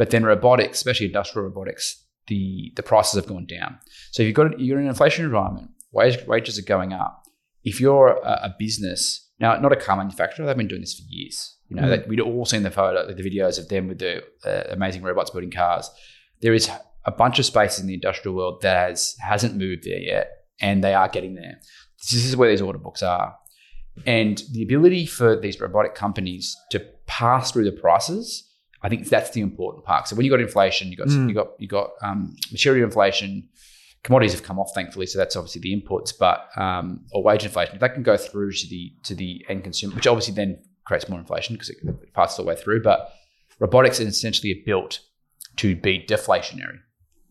but then robotics, especially industrial robotics, the the prices have gone down. So if you've got you're in an inflation environment, wage, wages are going up. If you're a, a business now, not a car manufacturer, they've been doing this for years. You know, Mm. that we'd all seen the photo, the videos of them with the uh, amazing robots building cars. There is a bunch of spaces in the industrial world that has hasn't moved there yet, and they are getting there. This is where these order books are, and the ability for these robotic companies to pass through the prices. I think that's the important part. So when you got inflation, you got Mm. you got you got um, material inflation, commodities have come off thankfully, so that's obviously the inputs, but um, or wage inflation. If that can go through to the to the end consumer, which obviously then creates more inflation because it passes all the way through. But robotics is essentially built to be deflationary.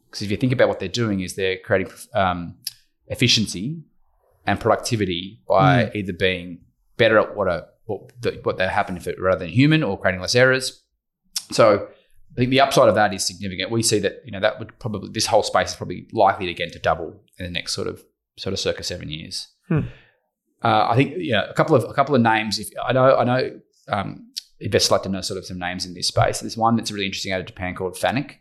Because if you think about what they're doing, is they're creating um, efficiency and productivity by either being better at what a what, the, what that happen if it rather than human or creating less errors. So I think the upside of that is significant. We see that you know that would probably this whole space is probably likely to get to double in the next sort of sort of circa seven years. Hmm. Uh, I think you know a couple of a couple of names. If I know I know um, investors like to know sort of some names in this space. There's one that's really interesting out of Japan called Fanuc.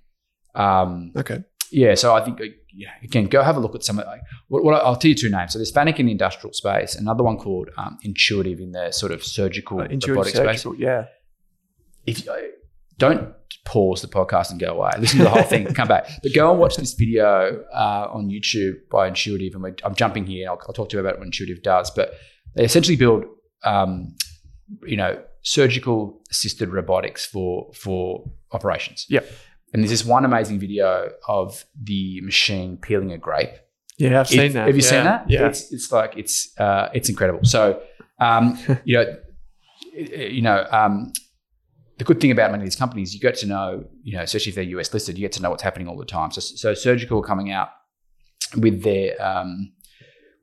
Um, Okay. yeah, so I think uh, yeah, again, go have a look at some of. Like, what, what I'll tell you two names. So there's Fanuc in the industrial space, another one called um, Intuitive in the sort of surgical Uh, intuitive robotic space yeah. if you, don't pause the podcast and go away, listen to the whole thing, come back, but go and watch this video uh, on YouTube by Intuitive. And I'm jumping here. I'll, I'll talk to you about what Intuitive does, but they essentially build, um, you know, surgical assisted robotics for for operations. Yep. And there's this one amazing video of the machine peeling a grape. Yeah, I've seen that. Have you yeah. seen that? Yeah. It's it's like it's uh, it's incredible. So, um, you know, you know, um, the good thing about many of these companies, you get to know, you know, especially if they're US listed, you get to know what's happening all the time. So, so surgical coming out with their um,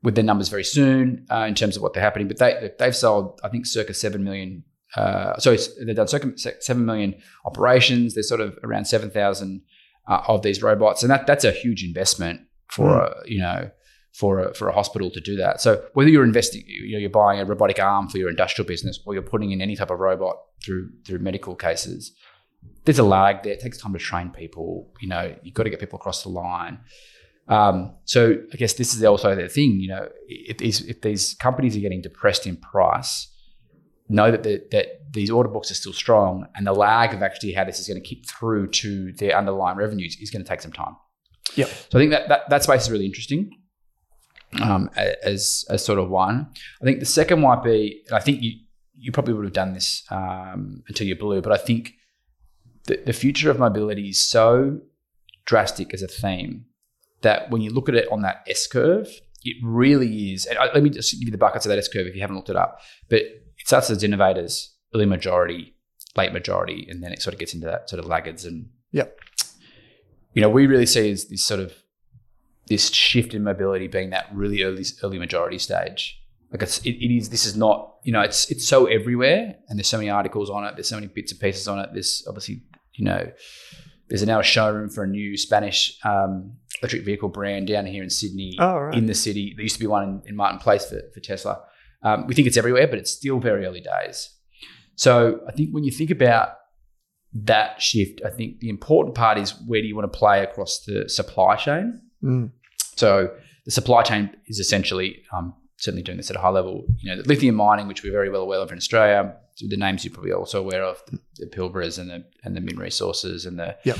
with their numbers very soon uh, in terms of what they're happening, but they they've sold I think circa seven million. Uh, so they've done circa seven million operations. There's sort of around seven thousand uh, of these robots, and that that's a huge investment for a, you know for a, for a hospital to do that. So whether you're investing, you know, you're buying a robotic arm for your industrial business, or you're putting in any type of robot through through medical cases, there's a lag there. It takes time to train people. You know, you've got to get people across the line. Um, so I guess this is also the thing. You know, if these if these companies are getting depressed in price, know that the, that these order books are still strong, and the lag of actually how this is going to kick through to their underlying revenues is going to take some time. Yep. So I think that that, that space is really interesting. Um, as as sort of one, I think the second might be. and I think you you probably would have done this um, until you're blue, but I think the, the future of mobility is so drastic as a theme that when you look at it on that S curve, it really is. And I, let me just give you the buckets of that S curve if you haven't looked it up. But it starts as innovators, early majority, late majority, and then it sort of gets into that sort of laggards and yeah. you know we really see as this sort of this shift in mobility being that really early early majority stage. Like it's it, it is this is not you know it's it's so everywhere and there's so many articles on it. There's so many bits and pieces on it. There's obviously you know there's now a showroom for a new Spanish um, electric vehicle brand down here in Sydney Oh, right. in the city. There used to be one in, in Martin Place for, for Tesla. Um, we think it's everywhere, but it's still very early days. So I think when you think about that shift, I think the important part is where do you want to play across the supply chain? Mm. So the supply chain is essentially um, certainly doing this at a high level. You know, the lithium mining, which we're very well aware of in Australia, the names you're probably also aware of, the, the Pilbaras and the and the Min Resources and the Yep.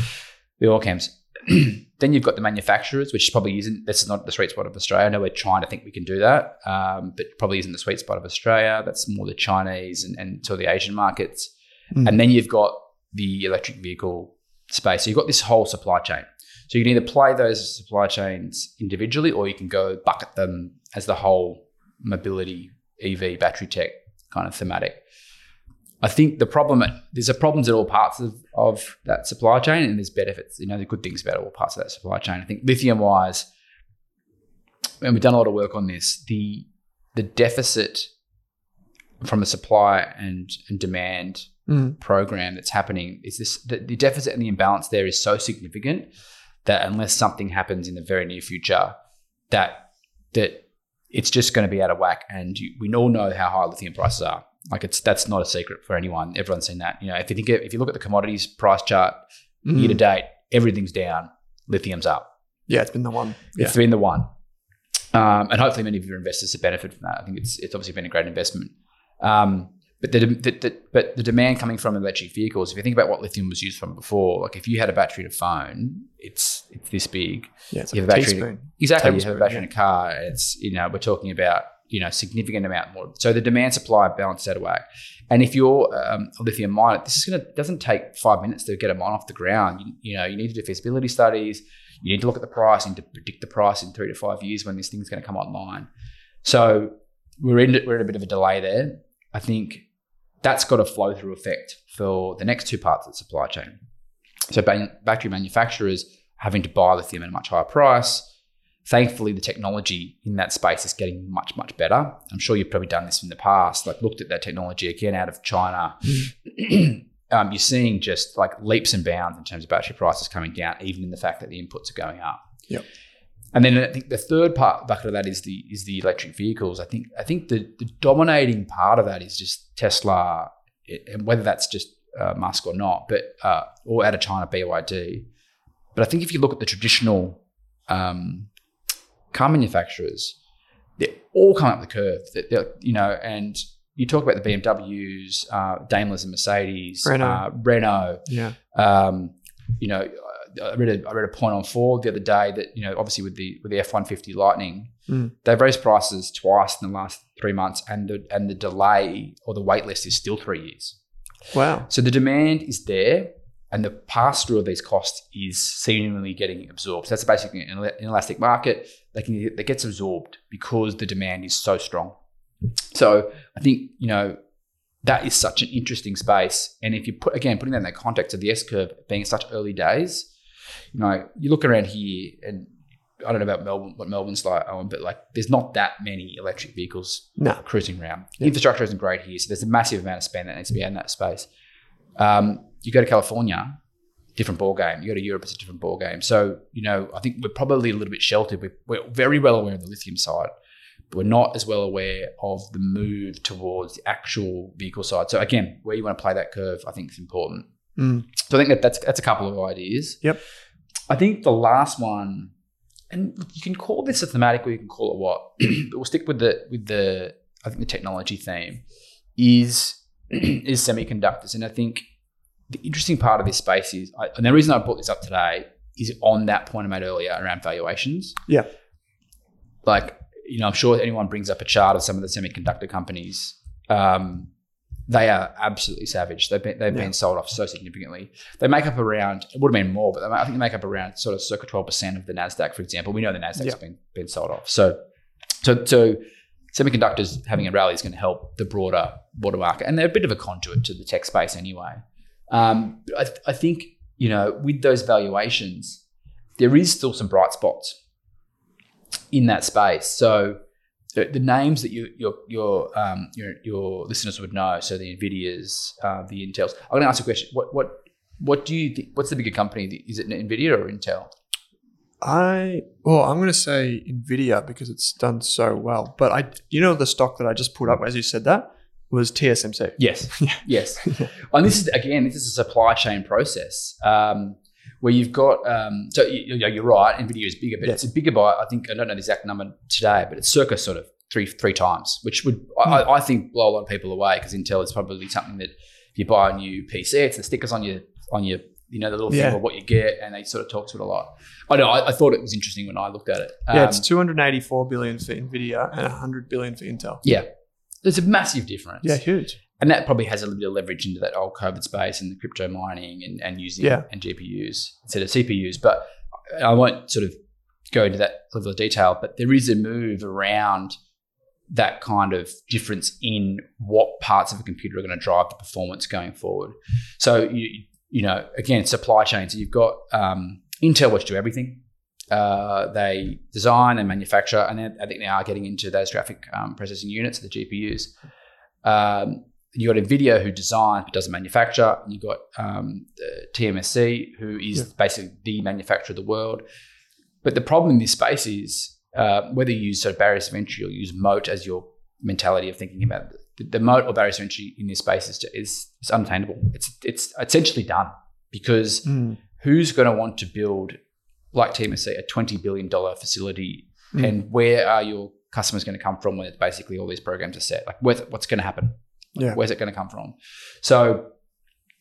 the Allkems. then you've got the manufacturers, which probably isn't. This is not the sweet spot of Australia. I know we're trying to think we can do that, um, but probably isn't the sweet spot of Australia. That's more the Chinese and, and to the Asian markets. Mm. And then you've got the electric vehicle space. So you've got this whole supply chain. So you can either play those supply chains individually, or you can go bucket them as the whole mobility, EV, battery tech kind of thematic. I think the problem there's a problems at all parts of, of that supply chain, and there's benefits. You know, the good things about all parts of that supply chain. I think lithium wise, and we've done a lot of work on this. The the deficit from a supply and, and demand Mm. program that's happening is this the, the deficit and the imbalance there is so significant that unless something happens in the very near future, that that it's just going to be out of whack. And you, we all know how high lithium prices are. Like it's that's not a secret for anyone. Everyone's seen that. You know, if you think if you look at the commodities price chart Mm. year to date, everything's down, lithium's up. Yeah, it's been the one. Yeah. It's been the one. Um, and hopefully many of your investors have benefited from that. I think it's it's obviously been a great investment. Um, but the, the, the but the demand coming from electric vehicles, if you think about what lithium was used from before, like if you had a battery in a phone, it's it's this big. Yeah, it's You like have a battery- teaspoon. Exactly. You have a battery yeah. in a car. It's you know we're talking about you know significant amount more. So the demand supply balance out of whack. And if you're um, a lithium miner, this is gonna doesn't take five minutes to get a mine off the ground. You, you know you need to do feasibility studies. You need to look at the price and to predict the price in three to five years when this thing's going to come online. So we're in we're in a bit of a delay there. I think that's got a flow through effect for the next two parts of the supply chain. So battery manufacturers having to buy lithium at a much higher price. Thankfully, the technology in that space is getting much, much better. I'm sure you've probably done this in the past, like looked at that technology again out of China. um, you're seeing just like leaps and bounds in terms of battery prices coming down, even in the fact that the inputs are going up. Yep. And then I think the third part bucket of that is the is the electric vehicles. I think I think the, the dominating part of that is just Tesla, and whether that's just uh, Musk or not, but uh, or out of China BYD. But I think if you look at the traditional um, car manufacturers, they're all coming up the curve. That you know, and you talk about the BMWs, uh, Daimlers, and Mercedes, Renault. uh, Renault. Yeah. Um, you know, I read a, I read a point on Ford the other day that you know, obviously with the with the F one fifty Lightning, Mm. they've raised prices twice in the last three months, and the and the delay or the wait list is still three years. Wow. So the demand is there, and the pass through of these costs is seemingly getting absorbed. So that's basically an el- an elastic market. They can that gets absorbed because the demand is so strong. So I think you know that is such an interesting space. And if you put again putting that in the context of the S curve being such early days, you know you look around here and. I don't know about Melbourne, what Melbourne's like, Owen, but like, there's not that many electric vehicles No. cruising around. Yeah. Infrastructure isn't great here, so there's a massive amount of spend that needs to be in that space. Um, you go to California, different ball game. You go to Europe, it's a different ball game. So you know, I think we're probably a little bit sheltered. We're, we're very well aware of the lithium side, but we're not as well aware of the move towards the actual vehicle side. So again, where you want to play that curve, I think is important. Mm. So I think that that's that's a couple of ideas. Yep. I think the last one, and you can call this a thematic, or you can call it what, but we'll stick with the with the I think the technology theme is is semiconductors, and I think the interesting part of this space is, I, and the reason I brought this up today is on that point I made earlier around valuations. Yeah. Like you know, I'm sure anyone brings up a chart of some of the semiconductor companies. Um, they are absolutely savage. They've been, they've Yeah. been sold off so significantly. They make up around, it would have been more, but they, I think they make up around sort of circa 12% of the NASDAQ, for example. We know the NASDAQ's Yeah. been, been sold off. So, so, so semiconductors having a rally is going to help the broader, broader market. And they're a bit of a conduit to the tech space anyway. Um, I, th- I think, you know, with those valuations, there is still some bright spots. in that space. So the, the names that you, your your um, your your listeners would know, so the Nvidias, uh, the Intels. I'm going to ask a question. What what what do you think? What's the bigger company? Is it Nvidia or Intel? I well, I'm going to say Nvidia because it's done so well. But I, you know, the stock that I just put up as you said that was TSMC. Yes, yes. and this is again, this is a supply chain process um, where you've got. Um, so you, are right, Nvidia is bigger, but Yeah. it's a bigger by I think I don't know the exact number today, but it's circa sort of three three times, which would I, I think blow a lot of people away because Intel is probably something that if you buy a new PC, it's the stickers on your on your you know the little Yeah. thing of what you get, and they sort of talk to it a lot. I know I, I thought it was interesting when I looked at it. yeah, Um, it's 284 billion for Nvidia and 100 billion for Intel. yeah, there's a massive difference. Yeah, huge. And that probably has a little bit of leverage into that old COVID space and the crypto mining and, and using Yeah. and GPUs instead of CPUs. But I won't sort of go into that level of detail. But there is a move around that kind of difference in what parts of a computer are going to drive the performance going forward. So you you know again supply chains. So you've got um, Intel, which do everything. Uh, they design and manufacture, and I think they are getting into those graphic um, processing units, the GPUs. Um, you got Nvidia who designs but doesn't manufacture, and you got um, TMSC who is Yeah. basically the manufacturer of the world. But the problem in this space is uh, whether you use sort of barriers of entry or use moat as your mentality of thinking about it, the, the moat or barriers of entry in this space is is, is unattainable. It's it's essentially done because Mm. who's going to want to build like TMSC a twenty billion dollar facility, Mm. and where are your customers going to come from when it's basically all these programs are set? Like, what's going to happen? Yeah. Where's it going to come from? So,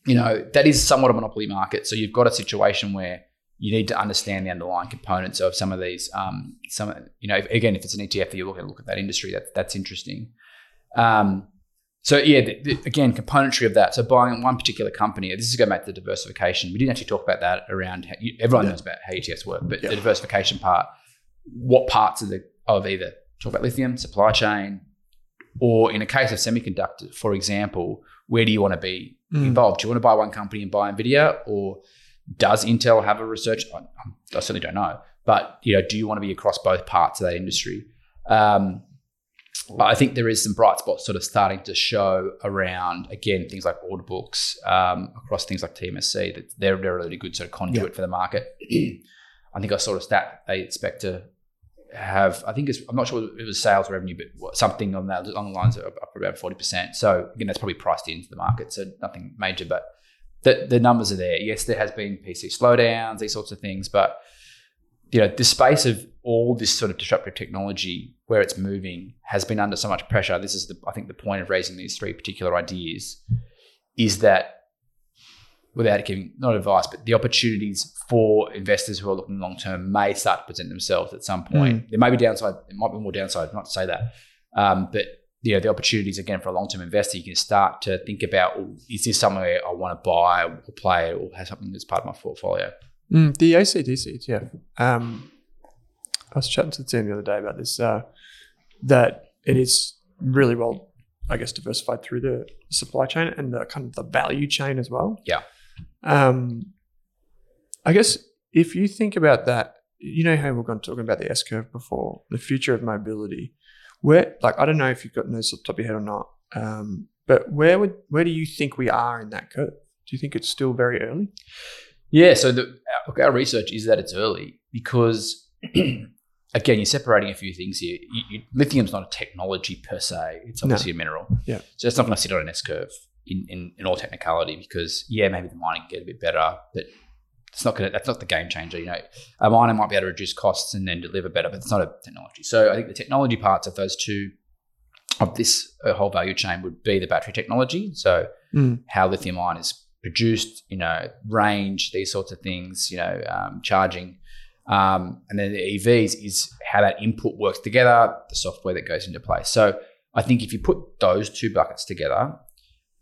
you know, that is somewhat a monopoly market. So you've got a situation where you need to understand the underlying components of some of these. Um, some, you know, if, again, if it's an ETF that you're looking to look at that industry, that, that's interesting. Um, so yeah, the, the, again, componentry of that. So buying one particular company. This is going back to the diversification. We didn't actually talk about that around. How, you, everyone Yeah. knows about how ETFs work, but Yeah. the diversification part. What parts of the of either talk about lithium supply chain, or in a case of semiconductors, for example, where do you want to be Mm. involved? Do you want to buy one company and buy Nvidia, or does Intel have a research? I, I certainly don't know, but you know, do you want to be across both parts of that industry? Um, I think there is some bright spots sort of starting to show around again things like order books um, across things like TMSC that they're, they're a really good sort of conduit for the market. I think I saw a stat they expect to have. I think it's I'm not sure it was sales revenue, but something on that along the lines of up about forty percent. So again, that's probably priced into the market, so nothing major, but the the numbers are there. Yes, there has been PC slowdowns, these sorts of things, but you know, the space of all this sort of disruptive technology where it's moving has been under so much pressure. This is the I think the point of raising these three particular ideas is that without giving not advice, but the opportunities for investors who are looking long term may start to present themselves at some point. There may be downside, there might be more downside, not to say that. Um, but you know, the opportunities again for a long term investor, you can start to think about well, is this somewhere I want to buy or play or have something that's part of my portfolio? Mm, the ACDC ETF. Um, I was chatting to the team the other day about this. Uh, that it is really well, I guess, diversified through the supply chain and the kind of the value chain as well. Yeah. Um, I guess if you think about that, you know how we're going talking about the S curve before, the future of mobility. Where, like, I don't know if you've got those off the top of your head or not, um, but where would where do you think we are in that curve? Do you think it's still very early? Yeah, so the, our research is that it's early because, again, you're separating a few things here. You, you, lithium's not a technology per se; it's No. obviously a mineral. Yeah. so it's not going to sit on an S curve in, in, in all technicality because, yeah, maybe the mining can get a bit better, but it's not going to. That's not the game changer. You know, a miner might be able to reduce costs and then deliver better, but it's not a technology. So I think the technology parts of those two of this uh, whole value chain would be the battery technology. So Mm. how lithium ion is produced, you know, range, these sorts of things, you know, um, charging. Um, and then the EVs is how that input works together, the software that goes into place. So I think if you put those two buckets together,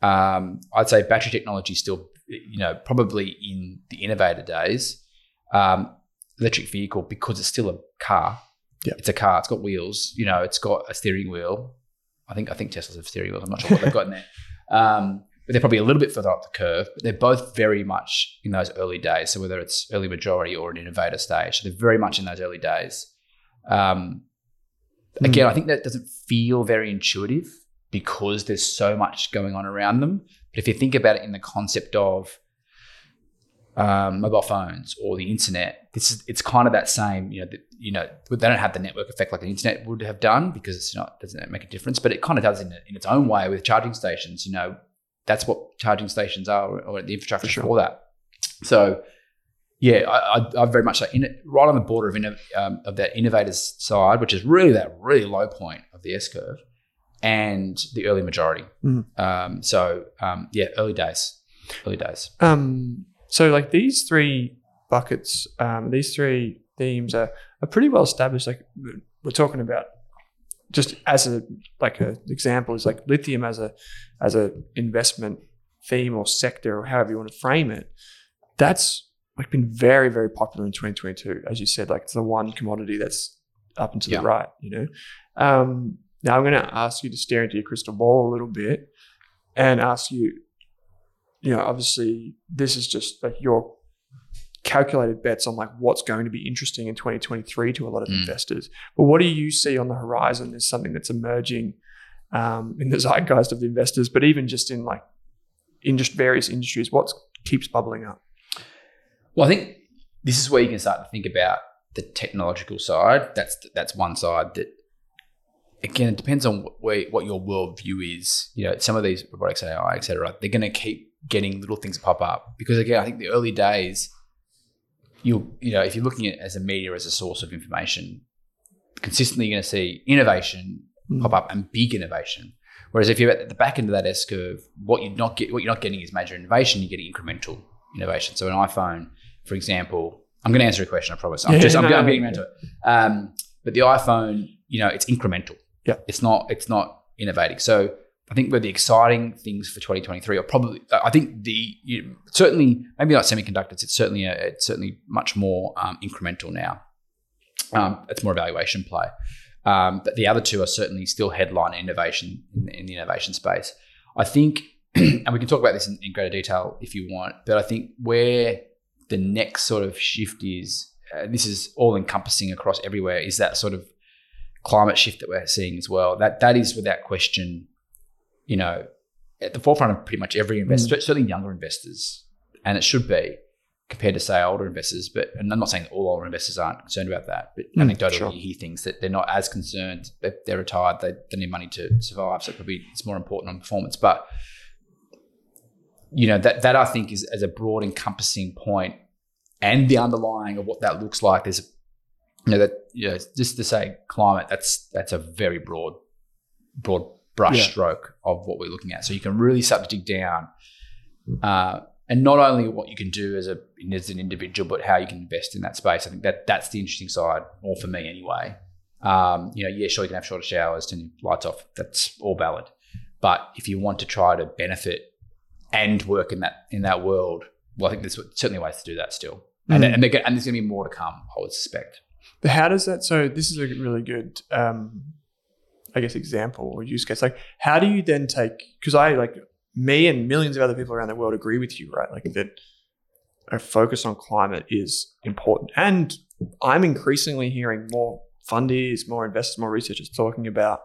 um, I'd say battery technology is still, you know, probably in the innovator days. Um, electric vehicle because it's still a car. Yeah. It's a car. It's got wheels. You know, it's got a steering wheel. I think I think Teslas have steering wheels. I'm not sure what they've got in there. Um, but they're probably a little bit further up the curve. But they're both very much in those early days. So whether it's early majority or an innovator stage, they're very much in those early days. Um, Mm. again, I think that doesn't feel very intuitive because there's so much going on around them. But if you think about it in the concept of um, mobile phones or the internet, this is it's kind of that same. You know, the, you know, they don't have the network effect like the internet would have done because it's not doesn't make a difference. But it kind of does in, in its own way with charging stations. You know, that's what charging stations are, or, or the infrastructure For sure. for that. So, yeah, I, very much like in, right on the border of um, of that innovators side, which is really that really low point of the S curve, and the early majority. Mhm. Um, so, um, yeah, early days, early days. Um, so like these three buckets, um, these three themes are, are pretty well established. Like we're talking about just as a like a example is like lithium as a as a investment theme or sector or however you want to frame it. That's like been very very popular in 2022, as you said. Like it's the one commodity that's up and to Yeah. the right. You know. Um, now I'm going to ask you to stare into your crystal ball a little bit and ask you you know, obviously this is just like your calculated bets on like what's going to be interesting in 2023 to a lot of Mm. investors. But what do you see on the horizon as something that's emerging um, in the zeitgeist of the investors, but even just in like in just various industries, what keeps bubbling up? Well, I think this is where you can start to think about the technological side. That's that's one side that again it depends on wh- where what your worldview is. You know, some of these robotics, AI, etc. They're going to keep getting little things pop up because again, I think the early days, you you know, if you're looking at it as a media as a source of information, consistently you're going to see innovation Mm. pop up and big innovation. Whereas if you're at the back end of that S curve, what you're not get what you're not getting is major innovation. You're getting incremental innovation. So an iPhone, for example, I'm going to answer a question. I promise. I'm Yeah, just I'm, no, I'm getting around to it. Um, but the iPhone, you know, it's incremental. Yeah. It's not it's not innovating. So I think where the exciting things for 2023 are probably I think the you, certainly maybe not semiconductors. It's certainly a, it's certainly much more um, incremental now. Um, it's more evaluation play. Um, but the other two are certainly still headline innovation in, in the innovation space. I think, and we can talk about this in, in greater detail if you want, but I think where the next sort of shift is, uh, this is all encompassing across everywhere, is that sort of climate shift that we're seeing as well. That that is without question, you know, at the forefront of pretty much every investor, certainly younger investors, and it should be compared to say older investors. But and I'm not saying that all older investors aren't concerned about that, but Mm, anecdotally sure. you hear things that they're not as concerned. That they're retired, they, they need money to survive, so it be it's more important on performance. But you know that that I think is as a broad encompassing point, and the underlying of what that looks like. There's you know that you know, just to say climate. That's that's a very broad broad brush Yeah. stroke of what we're looking at. So you can really start to dig down. Uh, and not only what you can do as a as an individual, but how you can invest in that space. I think that that's the interesting side, or for me anyway. Um, you know, yeah, sure, you can have shorter showers, turn your lights off. That's all valid. But if you want to try to benefit and work in that in that world, well, I think there's certainly ways to do that still. And, Mm. and, they're and there's going to be more to come, I would suspect. How does that? So this is a really good, um, I guess, example or use case. Like, how do you then take? Because I like me and millions of other people around the world agree with you, right? Like that a focus on climate is important, and I'm increasingly hearing more fundies, more investors, more researchers talking about.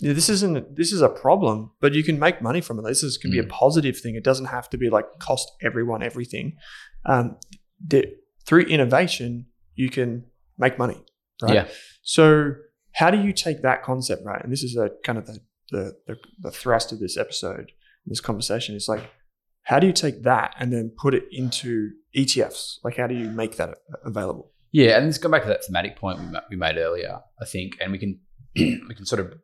This isn't this is a problem, but you can make money from it. This is, can be a Mm. positive thing. It doesn't have to be like cost everyone everything. Um, that through innovation, you can make money, right? Yeah. So how do you take that concept, right? And this is a kind of the the, the, the thrust of this episode, this conversation is like, how do you take that and then put it into ETFs? Like, how do you make that available? Yeah, and let's go back to that thematic point we made earlier. I think, and we can we can sort of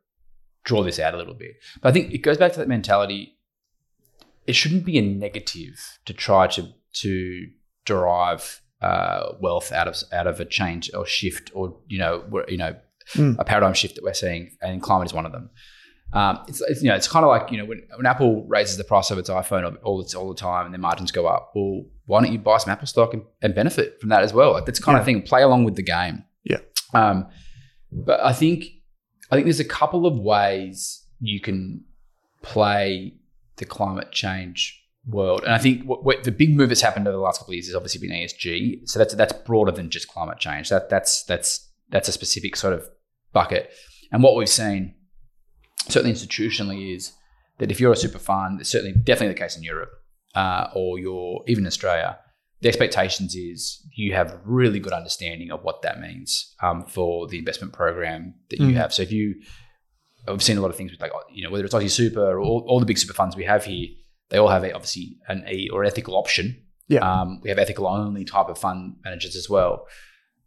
draw this out a little bit. But I think it goes back to that mentality. It shouldn't be a negative to try to to derive uh, wealth out of out of a change or shift or you know you know Mm. a paradigm shift that we're seeing, and climate is one of them. Um, it's, it's you know it's kind of like you know when, when Apple raises the price of its iPhone all the, all the time and their margins go up. Well, why don't you buy some Apple stock and, and benefit from that as well? Like that's kind Yeah. of thing. Play along with the game. Yeah. Um, but I think I think there's a couple of ways you can play the climate change world, and I think what, what the big move that's happened over the last couple of years has obviously been ESG. So that's that's broader than just climate change. That that's that's that's a specific sort of bucket. And what we've seen, certainly institutionally, is that if you're a super fund, it's certainly definitely the case in Europe uh, or you're even Australia, the expectations is you have really good understanding of what that means um, for the investment program that you Mm. have. So if you, I've seen a lot of things with like you know whether it's Aussie Super or all, all the big super funds we have here, they all have a, obviously an E or ethical option. Yeah. Um, we have ethical only type of fund managers as well.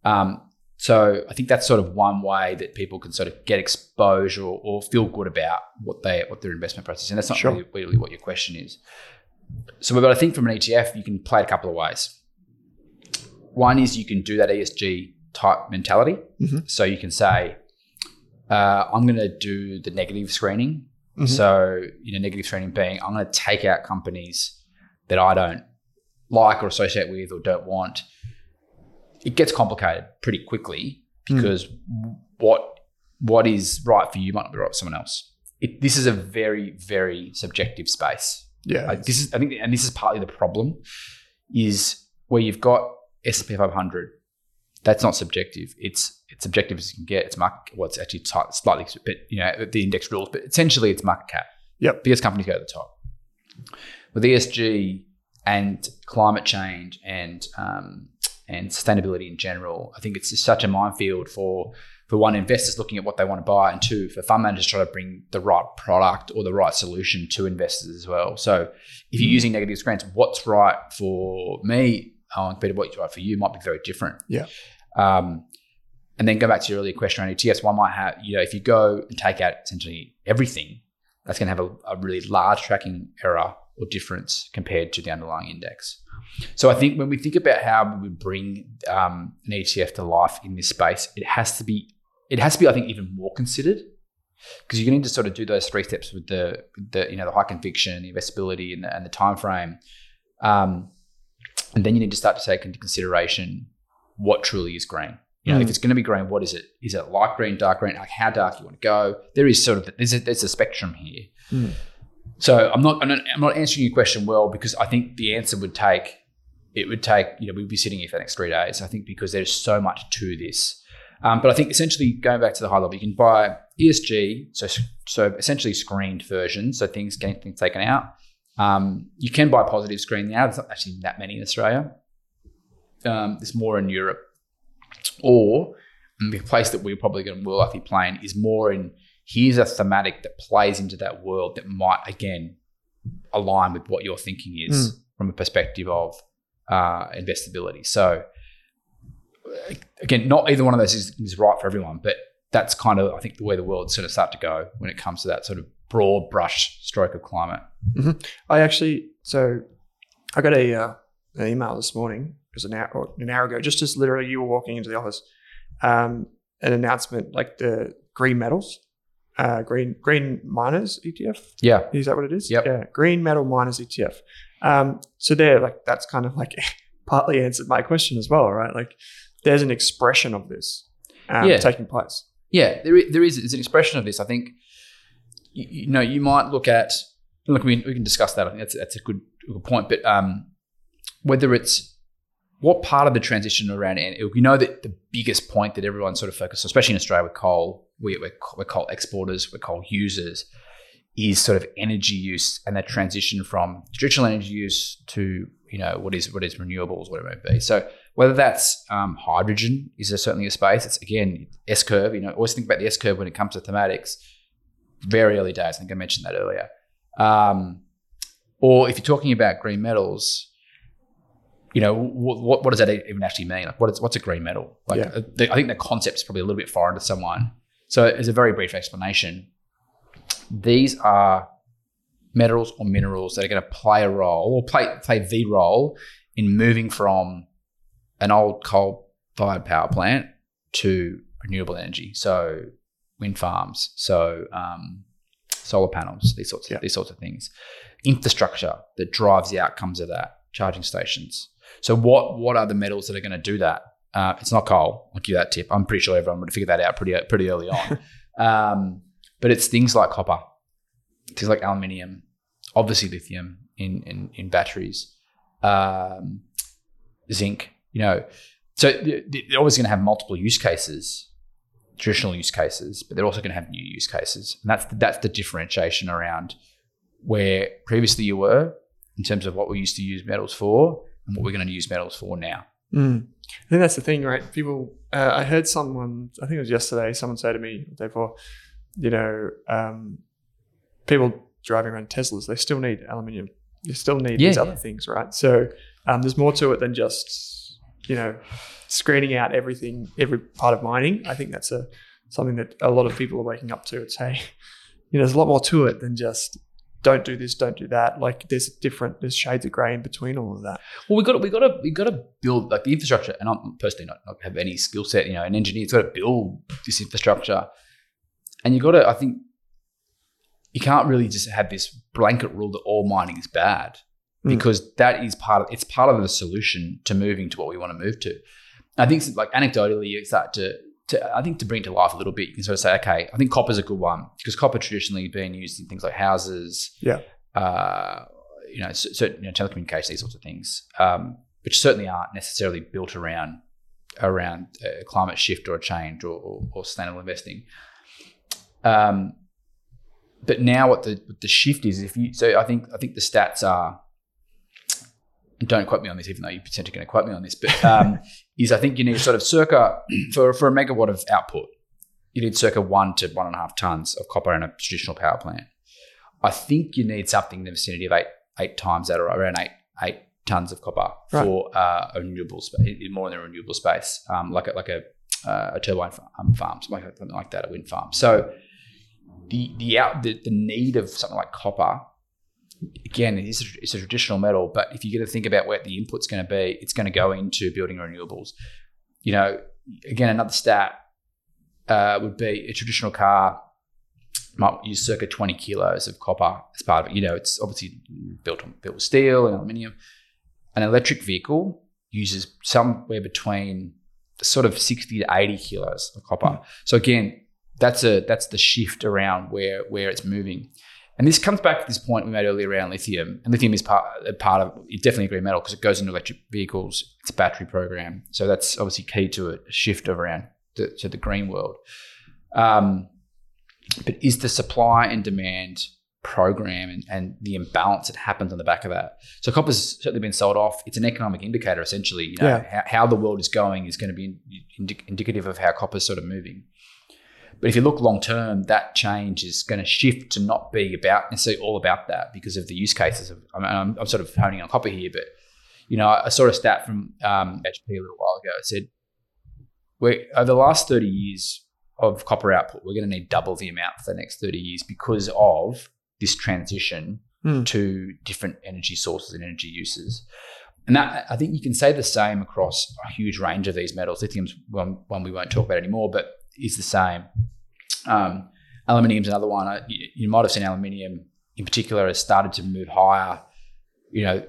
Um, so I think that's sort of one way that people can sort of get exposure or, or feel good about what they what their investment process. is. And that's not Sure. really, really what your question is. So, but I think from an ETF, you can play it a couple of ways. One is you can do that ESG type mentality. Mhm. So you can say, uh, I'm going to do the negative screening. Mhm. So, you know, negative screening being I'm going to take out companies that I don't like or associate with or don't want. It gets complicated pretty quickly Mm. because what what is right for you might not be right for someone else. It, this is a very, very subjective space. Yeah. Like this is, I think, and this is partly the problem, is where you've got S&P 500. That's not subjective. It's it's subjective as you can get. It's market. Well, it's actually ti- slightly, but you know the index rules. But essentially, it's market cap. Yep. Biggest companies go to the top. With ESG and climate change and um, and sustainability in general, I think it's just such a minefield for for one investors looking at what they want to buy, and two for fund managers trying to bring the right product or the right solution to investors as well. So if you're using negative screens, what's right for me compared to what's right for you might be very different. Yeah. Um, and then go back to your earlier question on ETFs. One might have, you know, if you go and take out essentially everything, that's going to have a, a really large tracking error or difference compared to the underlying index. So I think when we think about how we bring um, an ETF to life in this space, it has to be, it has to be, I think, even more considered because you're going to need to sort of do those three steps with the, the you know, the high conviction, the investability, and the, and the time frame. Um, and then you need to start to take into consideration what truly is green. You know, Mm. if it's going to be green, what is it? Is it light green, dark green? Like how dark you want to go? There is sort of there's a, there's a spectrum here. Mm. So I'm not, I'm not I'm not answering your question well because I think the answer would take it would take you know we'd be sitting here for the next three days. I think because there's so much to this. Um, but I think essentially going back to the high level, you can buy ESG, so so essentially screened versions, so things getting things taken out. Um, you can buy positive screen now. There's not actually that many in Australia. Um, there's more in Europe, or the place that we're probably going to will likely play in is more in here's a thematic that plays into that world that might again align with what your thinking is from a perspective of uh, investability. So again, not either one of those is, is right for everyone, but that's kind of I think the way the world's sort of start to go when it comes to that sort of broad brush stroke of climate. I actually, so I got a uh, an email this morning, it was an hour, or an hour ago, just as literally you were walking into the office, um, an announcement like the green metals, uh, green green miners ETF. Yeah, Is that what it is? Yep. Yeah, green metal miners ETF. Um, so there, like that's kind of like partly answered my question as well, right? Like there's an expression of this um, Yeah. taking place. Yeah, there is, there is it's an expression of this. I think you, you know you might look at look we, we can discuss that. I think that's that's a good, good point. But um, whether it's what part of the transition around you know that the biggest point that everyone sort of focuses, on, especially in Australia with coal, we, we're, we're coal exporters, we're coal users, is sort of energy use and that transition from traditional energy use to you know what is what is renewables, whatever it may be. So whether that's um, hydrogen is there certainly a space. It's again S curve. You know, always think about the S curve when it comes to thematics. Very early days. I think I mentioned that earlier. Um, or if you're talking about green metals, you know what, what, what does that even actually mean? Like, what is what's a green metal? Like, Yeah. uh, the, I think the concept is probably a little bit foreign to someone. So, as a very brief explanation, these are metals or minerals that are going to play a role or play play the role in moving from an old coal-fired power plant to renewable energy. So, wind farms, so um, solar panels, these sorts of, Yeah. these sorts of things. Infrastructure that drives the outcomes of that, charging stations. So, what what are the metals that are going to do that? Uh, it's not coal. I'll give you that tip. I'm pretty sure everyone would figure that out pretty pretty early on. um, but it's things like copper, things like aluminium, obviously lithium in in, in batteries, um, zinc. You know, so th- th- they're always going to have multiple use cases. Traditional use cases, but they're also going to have new use cases, and that's the, that's the differentiation around where previously you were in terms of what we used to use metals for and what we're going to use metals for now. Mm. I think that's the thing, right? People, uh, I heard someone, I think it was yesterday, someone say to me, therefore, you know, um, people driving around Teslas, they still need aluminium. You still need Yeah, these yeah. other things, right? So um, there's more to it than just, you know, screening out everything, every part of mining. I think that's a something that a lot of people are waking up to. It's hey, you know, there's a lot more to it than just don't do this, don't do that. Like there's different, there's shades of grey in between all of that. Well, we got to, we got to we got to build like the infrastructure, and I'm personally not, not have any skill set. You know, an engineer's got to build this infrastructure, and you got to. I think you can't really just have this blanket rule that all mining is bad, Mm. because that is part of it's part of the solution to moving to what we want to move to. I think like anecdotally, you start to. To, I think to bring it to life a little bit, you can sort of say, okay, I think copper's a good one because copper traditionally has been used in things like houses, Yeah. uh, you know, certain you know, telecommunications, these sorts of things, um, which certainly aren't necessarily built around around uh, climate shift or a change or, or, or sustainable investing. Um, but now, what the what the shift is, if you so I think I think the stats are. Don't quote me on this, even though you're potentially going to quote me on this. But um, is I think you need sort of circa for for a megawatt of output, you need circa one to one and a half tons of copper in a traditional power plant. I think you need something in the vicinity of eight eight times that, or around eight eight tons of copper Right. for uh, a renewable space, more in the renewable space, um, like a, like a uh, a turbine farm, um, farm something like, something like that, a wind farm. So the the out the, the need of something like copper again it is a, it's a traditional metal but if you're going to think about where the input's going to be it's going to go into building renewables. You know again another stat uh, would be a traditional car might use circa 20 kilos of copper as part of it. You know it's obviously built on built with steel and aluminium. An electric vehicle uses somewhere between sort of 60 to 80 kilos of copper. So again that's a that's the shift around where where it's moving and this comes back to this point we made earlier around lithium. And lithium is part, part of it's definitely a green metal because it goes into electric vehicles. It's a battery program. So that's obviously key to a shift around to, to the green world. Um, but is the supply and demand program and, and the imbalance that happens on the back of that? So copper's certainly been sold off. It's an economic indicator, essentially. You know, Yeah. how, how the world is going is going to be indi- indicative of how copper's sort of moving. But if you look long term, that change is going to shift to not be about necessarily all about that because of the use cases. Of, I mean, I'm, I'm sort of honing on copper here, but you know, I saw a stat from um, HP a little while ago. It said, we're, over the last 30 years of copper output, we're going to need double the amount for the next 30 years because of this transition Hmm. to different energy sources and energy uses. And that I think you can say the same across a huge range of these metals. Lithium's one, one we won't talk about anymore, but is the same. Um, is another one. Uh, You, you might have seen aluminium in particular has started to move higher. You know,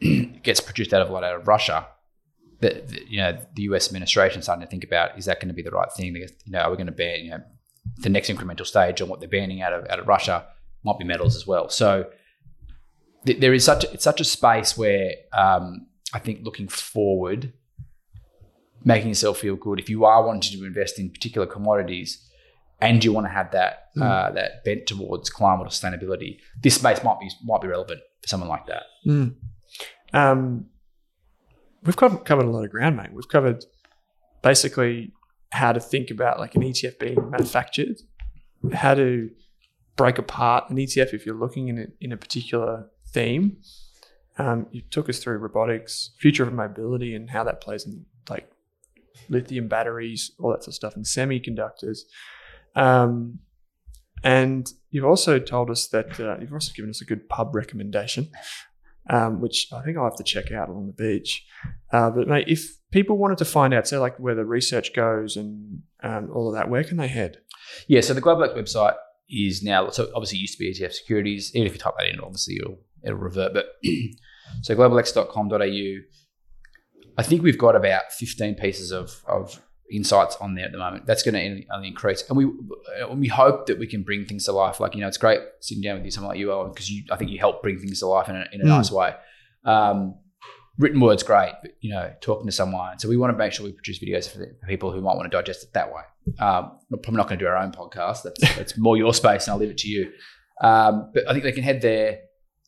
gets produced out of a lot out of Russia. That you know the U.S. administration starting to think about is that going to be the right thing? You know, are we going to ban? You know, the next incremental stage on what they're banning out of out of Russia might be metals as well. So th- there is such a, it's such a space where um, I think looking forward, making yourself feel good. If you are wanting to invest in particular commodities, and you want to have that uh, that bent towards climate or sustainability, this space might be might be relevant for someone like that. Mm. Um, we've covered, covered a lot of ground, mate. We've covered basically how to think about like an ETF being manufactured, how to break apart an ETF if you're looking in a, in a particular theme. Um, you took us through robotics, future of mobility, and how that plays in like lithium batteries, all that sort of stuff, and semiconductors. Um, and you've also told us that uh, you've also given us a good pub recommendation, um, which I think I'll have to check out along the beach. Uh, but mate, if people wanted to find out, say like where the research goes and um, all of that, where can they head? Yeah, so the Global X website is now so obviously it used to be ETF securities. Even if you type that in, obviously it'll it'll revert. But so globalx.com.au. I think we've got about 15 pieces of, of insights on there at the moment. That's going to only increase, and we and we hope that we can bring things to life. Like you know, it's great sitting down with you, someone like you, Owen, because you I think you help bring things to life in a, in a Mm. nice way. Um, written word's great, but you know, talking to someone. So we want to make sure we produce videos for, the, for people who might want to digest it that way. Um, we're probably not going to do our own podcast. That's, that's more your space, and I'll leave it to you. Um, but I think they can head there,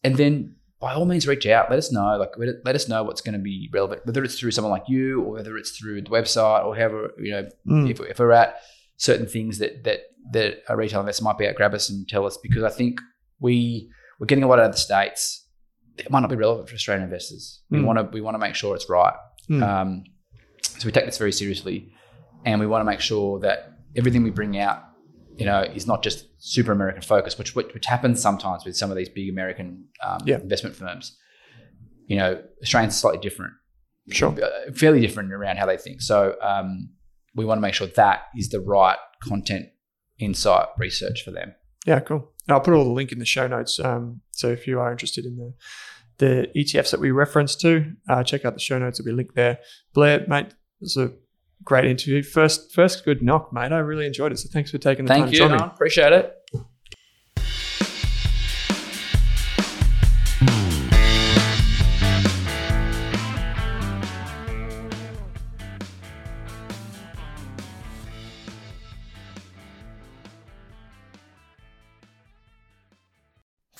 and then by all means reach out. Let us know. Like let, us know what's going to be relevant, whether it's through someone like you or whether it's through the website or however you know Mm. if, if we're at certain things that that that a retail investor might be at, grab us and tell us because I think we we're getting a lot out of the states. It might not be relevant for Australian investors. We Mm. want to we want to make sure it's right. Mm. Um, so we take this very seriously, and we want to make sure that everything we bring out, you know, is not just super American focus, which which, which happens sometimes with some of these big American um, Yeah. investment firms. You know, Australians are slightly different, Sure. uh, fairly different around how they think. So um, we want to make sure that is the right content, insight, research for them. Yeah, cool. And I'll put all the link in the show notes. Um, so if you are interested in the the ETFs that we referenced to, uh, check out the show notes. There'll be a link there. Blair, mate, it was a great interview. First, first good knock, mate. I really enjoyed it. So thanks for taking the time Thank you. Appreciate it.